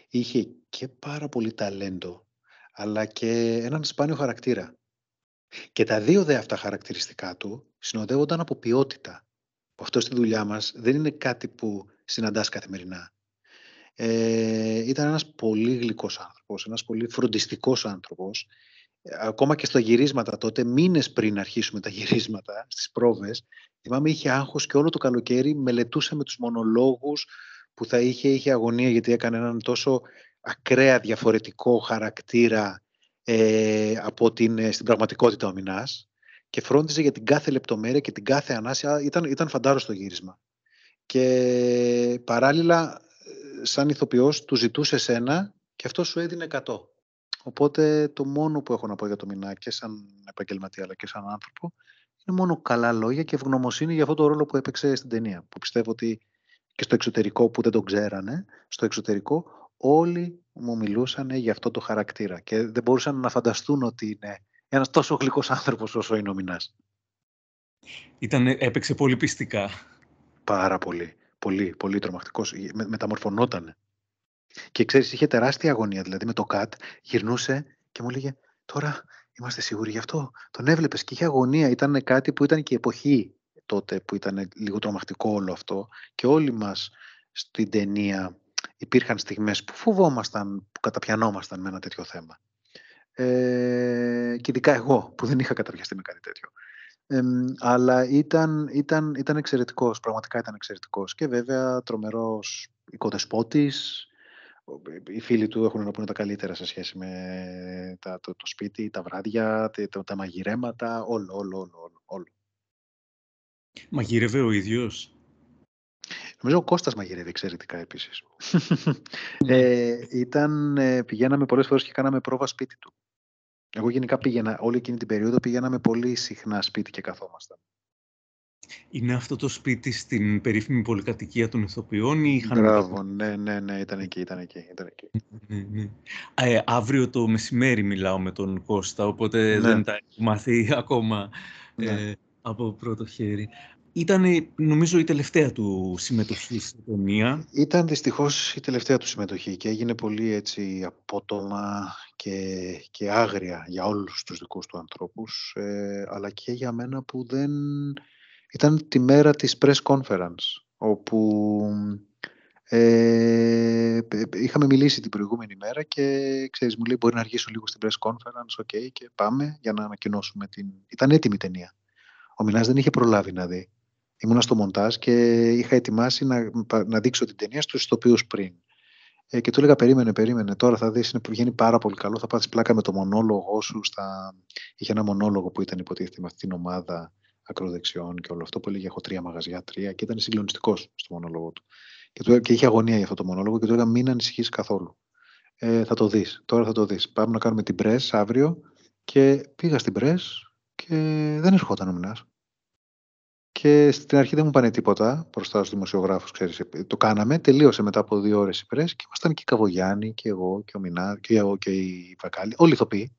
Είχε και πάρα πολύ ταλέντο, αλλά και έναν σπάνιο χαρακτήρα. Και τα δύο δε αυτά χαρακτηριστικά του συνοδεύονταν από ποιότητα. Αυτό στη δουλειά μας δεν είναι κάτι που συναντάς καθημερινά. Ε, ήταν ένας πολύ γλυκός άνθρωπος, ένας πολύ φροντιστικός άνθρωπος. Ακόμα και στα γυρίσματα τότε, μήνες πριν αρχίσουμε τα γυρίσματα, στις πρόβες, Θυμάμαι είχε άγχος και όλο το καλοκαίρι μελετούσε με τους μονολόγους που θα είχε, είχε αγωνία γιατί έκανε έναν τόσο ακραία διαφορετικό χαρακτήρα ε, από την, ε, στην πραγματικότητα ο Μινάς και φρόντιζε για την κάθε λεπτομέρεια και την κάθε ανάσια. Ήταν, ήταν φαντάρος στο γύρισμα. Και παράλληλα, ε, σαν ηθοποιός, του ζητούσε σένα και αυτό σου έδινε 100. Οπότε το μόνο που έχω να πω για το Μινά και σαν επαγγελματία αλλά και σαν άνθρωπο είναι μόνο καλά λόγια και ευγνωμοσύνη για αυτό το ρόλο που έπαιξε στην ταινία. Που πιστεύω ότι και στο εξωτερικό που δεν τον ξέρανε, στο εξωτερικό όλοι μου μιλούσαν για αυτό το χαρακτήρα και δεν μπορούσαν να φανταστούν ότι είναι ένας τόσο γλυκός άνθρωπος όσο είναι ο Μινάς. Ήταν, έπαιξε πολύ πιστικά. Πάρα πολύ. Πολύ, πολύ τρομακτικός. Με, μεταμορφωνότανε. Και ξέρεις, είχε τεράστια αγωνία. Δηλαδή με το ΚΑΤ γυρνούσε και μου έλεγε τώρα Είμαστε σίγουροι γι' αυτό. Τον έβλεπες και είχε αγωνία. Ήταν κάτι που ήταν και η εποχή τότε που ήταν λίγο τρομακτικό όλο αυτό. Και όλοι μας στην ταινία υπήρχαν στιγμές που φοβόμασταν, που καταπιανόμασταν με ένα τέτοιο θέμα. Ε, και ειδικά εγώ που δεν είχα καταπιαστεί με κάτι τέτοιο. Ε, αλλά ήταν, ήταν, ήταν εξαιρετικός, πραγματικά ήταν εξαιρετικός και βέβαια τρομερός οικοδεσπότης, οι φίλοι του έχουν να πούνε τα καλύτερα σε σχέση με τα, το, το σπίτι, τα βράδια, τα, τα μαγειρέματα, όλο, όλο, όλο, όλο. Μαγειρεύε ο ίδιος; Νομίζω ο Κώστας μαγειρεύει εξαιρετικά επίσης. [laughs] ε, ήταν, ε, πηγαίναμε πολλές φορές και κάναμε πρόβα σπίτι του. Εγώ γενικά πήγαινα, όλη εκείνη την περίοδο πηγαίναμε πολύ συχνά σπίτι και καθόμασταν. Είναι αυτό το σπίτι στην περίφημη πολυκατοικία των ηθοποιών ή είχαν... Μπράβο, ναι, ναι, ναι, ήταν εκεί, ήταν εκεί. Ήταν εκεί. Ναι, ναι. Ε, αύριο το μεσημέρι μιλάω με τον Κώστα, οπότε ναι. δεν τα έχω μάθει [laughs] ακόμα ναι. ε, από πρώτο χέρι. ήταν νομίζω η τελευταία του συμμετοχή στην ταινία. Ήταν δυστυχώς η τελευταία του συμμετοχή και έγινε πολύ έτσι απότομα και, και άγρια για όλους τους δικούς του ανθρώπους ε, αλλά και για μένα που δεν... Ήταν τη μέρα της press conference όπου ε, είχαμε μιλήσει την προηγούμενη μέρα και ξέρεις μου λέει μπορεί να αργήσω λίγο στην press conference okay, και πάμε για να ανακοινώσουμε την... Ήταν έτοιμη η ταινία. Ο Μινάς δεν είχε προλάβει να δει. Ήμουνα στο μοντάζ και είχα ετοιμάσει να, να δείξω την ταινία στους ηθοποιούς πριν. Ε, και του έλεγα περίμενε, περίμενε, τώρα θα δεις, είναι, βγαίνει πάρα πολύ καλό, θα πάθεις πλάκα με το μονόλογο σου. Στα... Είχε ένα μονόλογο που ήταν υποτίθεται με αυτήν την ομάδα ακροδεξιών και όλο αυτό που έλεγε έχω τρία μαγαζιά, τρία και ήταν συγκλονιστικός στο μονόλογο του. Και, του, και είχε αγωνία για αυτό το μονόλογο και του έλεγα μην ανησυχείς καθόλου. Ε, θα το δεις, τώρα θα το δεις. Πάμε να κάνουμε την press αύριο και πήγα στην press και δεν ερχόταν ο Μινάς. Και στην αρχή δεν μου πάνε τίποτα μπροστά στους δημοσιογράφους. Το κάναμε, τελείωσε μετά από δύο ώρες η πρέσβη και ήμασταν και η Καβογιάννη και εγώ και ο Μινά και εγώ και η Βακάλη, όλοι οι ηθοποιοί,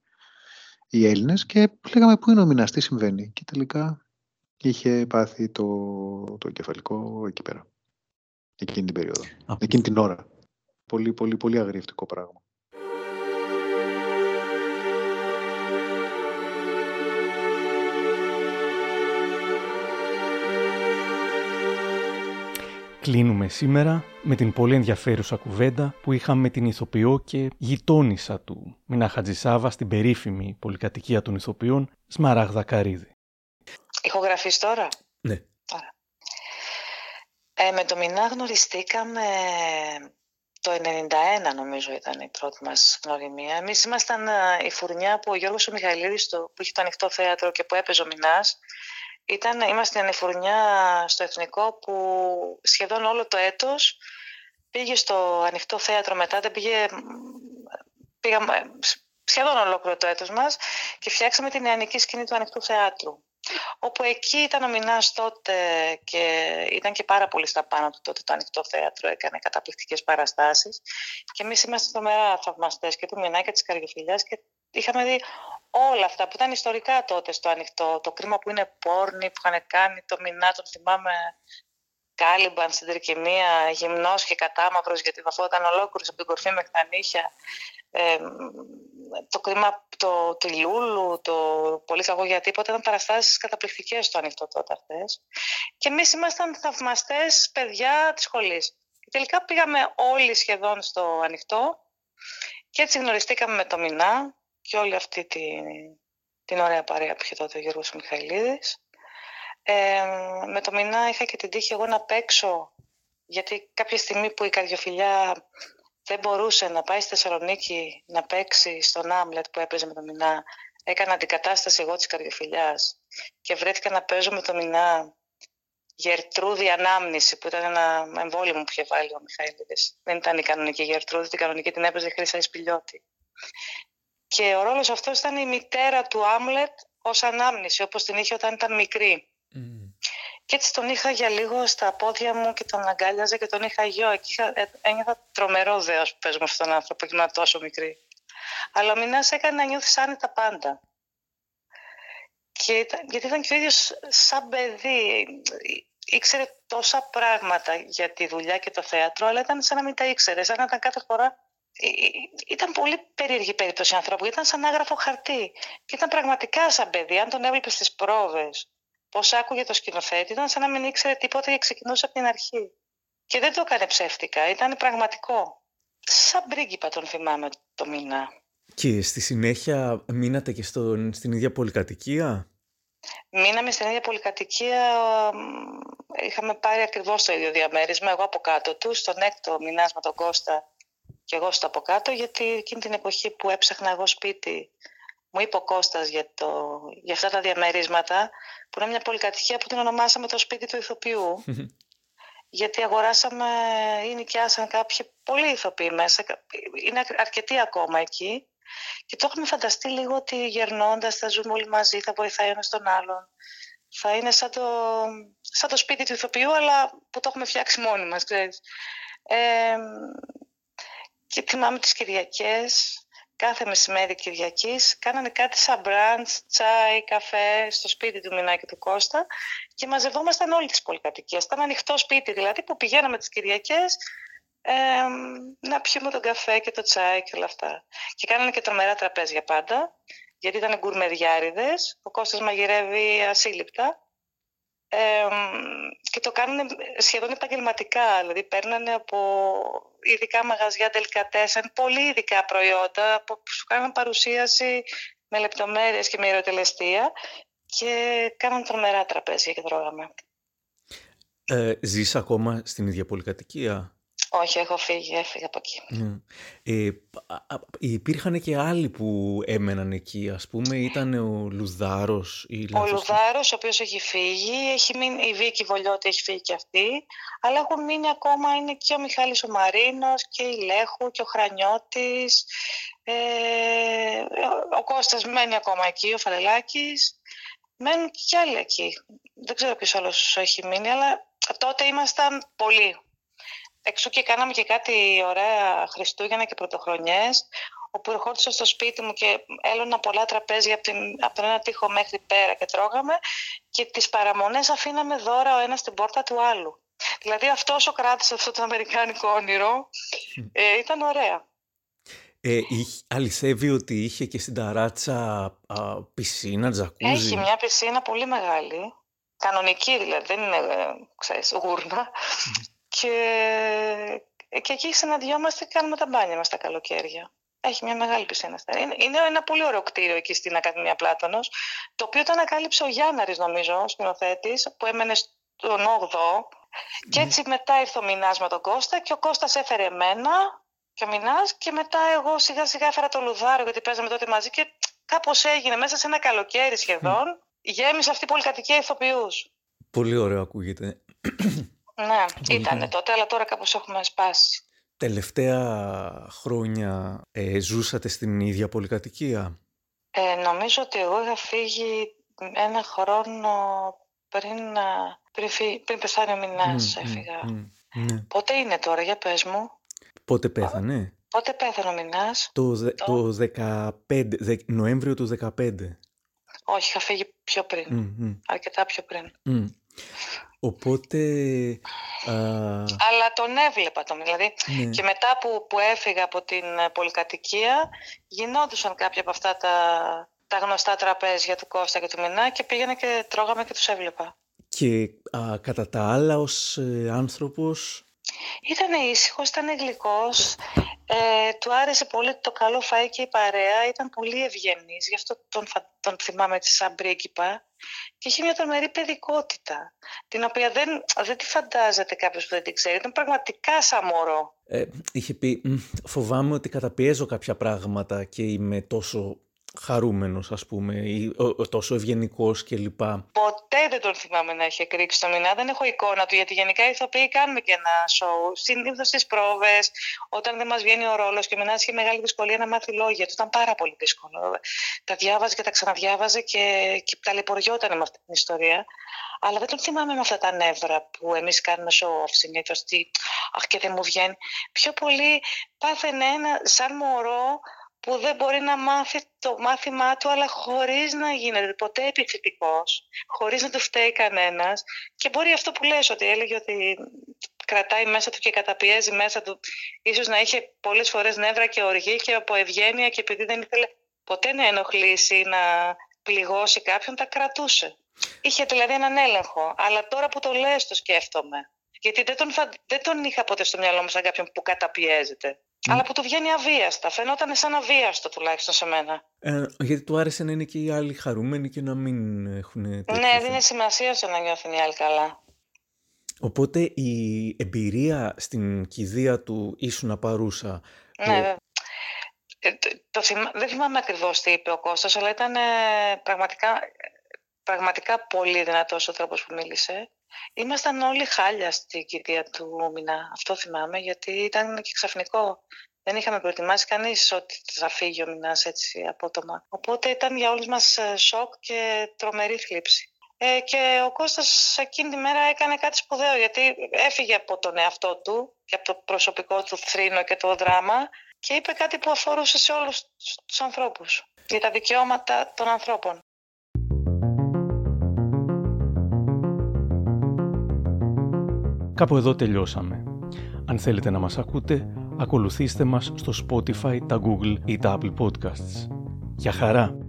οι Έλληνες. Και λέγαμε πού είναι ο Μινάς, τι συμβαίνει. Και τελικά είχε πάθει το, το κεφαλικό εκεί πέρα. Εκείνη την περίοδο. Εκείνη την ώρα. Πολύ, πολύ, πολύ αγριευτικό πράγμα. Κλείνουμε σήμερα με την πολύ ενδιαφέρουσα κουβέντα που είχαμε με την ηθοποιό και γειτόνισσα του Μινά Χατζησάβα στην περίφημη πολυκατοικία των ηθοποιών Σμαράγδα Καρίδη. Ηχογραφείς τώρα; Ναι. Ε, με το Μινά γνωριστήκαμε το 91 νομίζω ήταν η πρώτη μας γνωριμία. Εμείς ήμασταν ε, η φουρνιά που ο Γιώργος ο Μιχαηλίδης το, που είχε το ανοιχτό θέατρο και που έπαιζε ο Μινάς ήταν, είμαστε ανεφουρνιά στο Εθνικό που σχεδόν όλο το έτος πήγε στο ανοιχτό θέατρο μετά, δεν πήγε, πήγαμε σχεδόν ολόκληρο το έτος μας και φτιάξαμε την νεανική σκηνή του ανοιχτού θεάτρου. Όπου εκεί ήταν ο Μινάς τότε και ήταν και πάρα πολύ στα πάνω του τότε το ανοιχτό θέατρο, έκανε καταπληκτικές παραστάσεις και εμείς είμαστε τρομερά θαυμαστές και του Μινά και της Καριοφιλιάς και είχαμε δει όλα αυτά που ήταν ιστορικά τότε στο ανοιχτό. Το κρίμα που είναι πόρνη που είχαν κάνει το μηνά, τον θυμάμαι Κάλιμπαν στην τρικυμία, γυμνός και κατάμαυρος γιατί βαφόταν ολόκληρος από την κορφή μέχρι τα νύχια. Ε, το κρίμα το, του Λούλου, το πολύ κακό για τίποτα, ήταν παραστάσεις καταπληκτικές στο ανοιχτό τότε αυτές. Και εμείς ήμασταν θαυμαστές παιδιά της σχολής. Και τελικά πήγαμε όλοι σχεδόν στο ανοιχτό και έτσι γνωριστήκαμε με το Μινά, και όλη αυτή την, την ωραία παρέα που είχε τότε ο Γιώργος Μιχαηλίδης. Ε, με το Μινά είχα και την τύχη εγώ να παίξω, γιατί κάποια στιγμή που η καρδιοφιλιά δεν μπορούσε να πάει στη Θεσσαλονίκη να παίξει στον Άμλετ που έπαιζε με το Μινά, έκανα αντικατάσταση εγώ της καρδιοφιλιάς και βρέθηκα να παίζω με το Μινά Γερτρούδη Ανάμνηση, που ήταν ένα εμβόλυμο που είχε βάλει ο Μιχαήλιδης. Δεν ήταν η κανονική Γερτρούδη, την κανονική την έπαιζε η Χρύσα Ισπηλιώτη. Και ο ρόλος αυτός ήταν η μητέρα του Άμλετ ως ανάμνηση, όπως την είχε όταν ήταν μικρή. Και έτσι τον είχα για λίγο στα πόδια μου και τον αγκάλιαζα και τον είχα γιο. Και είχα, ε, ένιωθα τρομερό δέος που παίζουμε αυτόν τον άνθρωπο και ήμουν τόσο μικρή. Αλλά ο Μινάς έκανε να νιώθεις άνετα πάντα. Και, γιατί ήταν και ο ίδιος σαν παιδί. Ήξερε τόσα πράγματα για τη δουλειά και το θέατρο, αλλά ήταν σαν να μην τα ήξερε. Σαν να ήταν κάθε φορά ε, ε, ήταν πολύ περίεργη περίπτωση ανθρώπου. Ήταν σαν άγραφο χαρτί. Και ήταν πραγματικά σαν παιδί. Αν τον έβλεπες στις πρόβες, πώς άκουγε το σκηνοθέτη, ήταν σαν να μην ήξερε τίποτα και ξεκινούσε από την αρχή. Και δεν το έκανε ψεύτικα. Ήταν πραγματικό. Σαν πρίγκιπα τον θυμάμαι το μήνα. Και στη συνέχεια μείνατε και στον, στην ίδια πολυκατοικία; Μείναμε στην ίδια πολυκατοικία. Είχαμε πάρει ακριβώς το ίδιο διαμέρισμα. Εγώ από κάτω του, στον έκτο μηνάσμα τον Κώστα και εγώ στο από κάτω, γιατί εκείνη την εποχή που έψαχνα εγώ σπίτι, μου είπε ο Κώστας για, το, για αυτά τα διαμερίσματα, που είναι μια πολυκατοικία που την ονομάσαμε το σπίτι του ηθοποιού. [laughs] γιατί αγοράσαμε ή νοικιάσαν κάποιοι πολλοί ηθοποιοί μέσα, είναι αρκετοί ακόμα εκεί. Και το έχουμε φανταστεί λίγο ότι γερνώντας θα ζούμε όλοι μαζί, θα βοηθάει ένας τον άλλον. Θα είναι σαν το, σαν το σπίτι του ηθοποιού, αλλά που το έχουμε φτιάξει μόνοι μας, ξέρεις. Ε, και θυμάμαι τις Κυριακές κάθε μεσημέρι Κυριακής κάνανε κάτι σαν μπραντς, τσάι, καφέ στο σπίτι του Μινά και του Κώστα και μαζευόμασταν όλοι τις πολυκατοικίες. Ήταν ανοιχτό σπίτι δηλαδή που πηγαίναμε τις Κυριακές ε, να πιούμε τον καφέ και το τσάι και όλα αυτά. Και κάνανε και τρομερά τραπέζια πάντα, γιατί ήταν γκουρμεδιάριδες. Ο Κώστας μαγειρεύει ασύλληπτα και το κάνουν σχεδόν επαγγελματικά, δηλαδή παίρνανε από ειδικά μαγαζιά τελικατέσεν, πολύ ειδικά προϊόντα που σου κάναν παρουσίαση με λεπτομέρειες και με ιεροτελεστία και κάναν τρομερά τραπέζια και τρώγαμε. Ε, ζεις ακόμα στην ίδια πολυκατοικία; Όχι, έχω φύγει, έφυγα από εκεί. Ναι. Ε, υπήρχαν και άλλοι που έμεναν εκεί, ας πούμε, ήταν ο Λουδάρος ή Ο Λουδάρος, ο οποίος έχει φύγει, έχει μείνει, η Βίκη Βολιώτη έχει φύγει και αυτή, αλλά έχουν μείνει ακόμα, είναι και ο Μιχάλης ο Μαρίνος και η Λέχου και ο Χρανιώτης, ε, ο Κώστας μένει ακόμα εκεί, ο Φαλελάκης, μένουν και άλλοι εκεί. Δεν ξέρω ποιος άλλος έχει μείνει, αλλά τότε ήμασταν πολλοί Εξού και κάναμε και κάτι ωραία Χριστούγεννα και Πρωτοχρονιές, όπου ερχόντουσα στο σπίτι μου και έλωνα πολλά τραπέζια από, την, από τον ένα τοίχο μέχρι πέρα και τρώγαμε και τις παραμονές αφήναμε δώρα ο ένας στην πόρτα του άλλου. Δηλαδή αυτός όσο κράτησε αυτό το αμερικάνικο όνειρο ε, ήταν ωραία. Ε, αληθεύει ότι είχε και στην ταράτσα α, πισίνα, τζακούζι; Έχει μια πισίνα πολύ μεγάλη, κανονική δηλαδή, δεν είναι, ε, ξέρεις, γούρνα. Και, και εκεί συναντιόμαστε και κάνουμε τα μπάνια μας τα καλοκαίρια. Έχει μια μεγάλη πισίνα. Είναι, είναι ένα πολύ ωραίο κτίριο εκεί στην Ακαδημία Πλάτωνος, το οποίο το ανακάλυψε ο Γιάνναρης νομίζω, ο σκηνοθέτης, που έμενε στον 8ο. Και έτσι μετά ήρθε ο Μινάς με τον Κώστα και ο Κώστας έφερε εμένα και ο Μινάς και μετά εγώ σιγά σιγά έφερα το Λουδάρο γιατί παίζαμε τότε μαζί και κάπως έγινε μέσα σε ένα καλοκαίρι σχεδόν. Γέμισε αυτή η πολυκατοικία ηθοποιούς. Πολύ ωραίο ακούγεται. Ναι, ήταν τότε, αλλά τώρα κάπως έχουμε σπάσει. Τελευταία χρόνια ε, ζούσατε στην ίδια πολυκατοικία; Ε, νομίζω ότι εγώ είχα φύγει ένα χρόνο πριν, πριν, πριν πεθάνει ο Μινάς έφυγα. ναι. Πότε είναι τώρα, για πες μου; Πότε πέθανε; Πότε πέθανε ο Μινάς; Το, το... 15, Νοέμβριο του 15. Όχι, είχα φύγει πιο πριν. Αρκετά πιο πριν. Οπότε... Α... Αλλά τον έβλεπα τον, δηλαδή. Ναι. Και μετά που, που έφυγα από την ε, πολυκατοικία, γινόντουσαν κάποια από αυτά τα, τα γνωστά τραπέζια του Κώστα και του Μινά και πήγαινα και τρώγαμε και τους έβλεπα. Και α, κατά τα άλλα ως ε, άνθρωπος... Ήταν ήσυχος, ήταν γλυκός, ε, του άρεσε πολύ το καλό φαΐ και η παρέα, ήταν πολύ ευγενής, γι' αυτό τον, τον θυμάμαι έτσι σαν πρίγκιπα και είχε μια τρομερή παιδικότητα, την οποία δεν, δεν τη φαντάζεται κάποιος που δεν την ξέρει. Ήταν πραγματικά σαν μωρό. Ε, είχε πει, φοβάμαι ότι καταπιέζω κάποια πράγματα και είμαι τόσο χαρούμενος ας πούμε ή τόσο ευγενικός κλπ. Ποτέ δεν τον θυμάμαι να έχει εκρήξει το μηνά, δεν έχω εικόνα του γιατί γενικά οι ηθοποιοί κάνουμε και ένα σοου. Συνήθως στις πρόβες, όταν δεν μας βγαίνει ο ρόλος και ο Μινά είχε μεγάλη δυσκολία να μάθει λόγια του, ήταν πάρα πολύ δύσκολο. Τα διάβαζε και τα ξαναδιάβαζε και, και ταλαιπωριόταν με αυτή την ιστορία. Αλλά δεν τον θυμάμαι με αυτά τα νεύρα που εμείς κάνουμε show off συνήθως. Αχ, και δεν μου βγαίνει. Πιο πολύ πάθαινε ένα σαν μωρό που δεν μπορεί να μάθει το μάθημά του αλλά χωρίς να γίνεται ποτέ επιθετικός, χωρίς να του φταίει κανένας και μπορεί αυτό που λες ότι έλεγε ότι κρατάει μέσα του και καταπιέζει μέσα του ίσως να είχε πολλές φορές νεύρα και οργή και από ευγένεια και επειδή δεν ήθελε ποτέ να ενοχλήσει, να πληγώσει κάποιον, τα κρατούσε. Είχε δηλαδή έναν έλεγχο, αλλά τώρα που το λες το σκέφτομαι. Γιατί δεν τον, δεν τον είχα ποτέ στο μυαλό μου σαν κάποιον που καταπιέζεται. Αλλά που του βγαίνει αβίαστα. Φαινόταν σαν αβίαστο τουλάχιστον σε μένα. Ε, γιατί του άρεσε να είναι και οι άλλοι χαρούμενοι και να μην έχουν. Ναι, δίνει σημασία στο να νιώθουν οι άλλοι καλά. Οπότε η εμπειρία στην κηδεία του ήσουν παρούσα. Ναι, ε... το, δεν θυμάμαι ακριβώς τι είπε ο Κώστας, αλλά ήταν ε, πραγματικά, πραγματικά πολύ δυνατός ο τρόπος που μίλησε. Ήμασταν όλοι χάλια στην κηδεία του Μινά. Αυτό θυμάμαι, γιατί ήταν και ξαφνικό. Δεν είχαμε προετοιμάσει κανείς ότι θα φύγει ο Μινάς έτσι απότομα. Οπότε ήταν για όλους μας ε, σοκ και τρομερή θλίψη. Ε, και ο Κώστας εκείνη τη μέρα έκανε κάτι σπουδαίο γιατί έφυγε από τον εαυτό του και από το προσωπικό του θρήνο και το δράμα και είπε κάτι που αφορούσε σε όλους τους ανθρώπους, για τα δικαιώματα των ανθρώπων. Κάπου εδώ τελειώσαμε. Αν θέλετε να μας ακούτε, ακολουθήστε μας στο Spotify, τα Google ή τα Apple Podcasts. Για χαρά!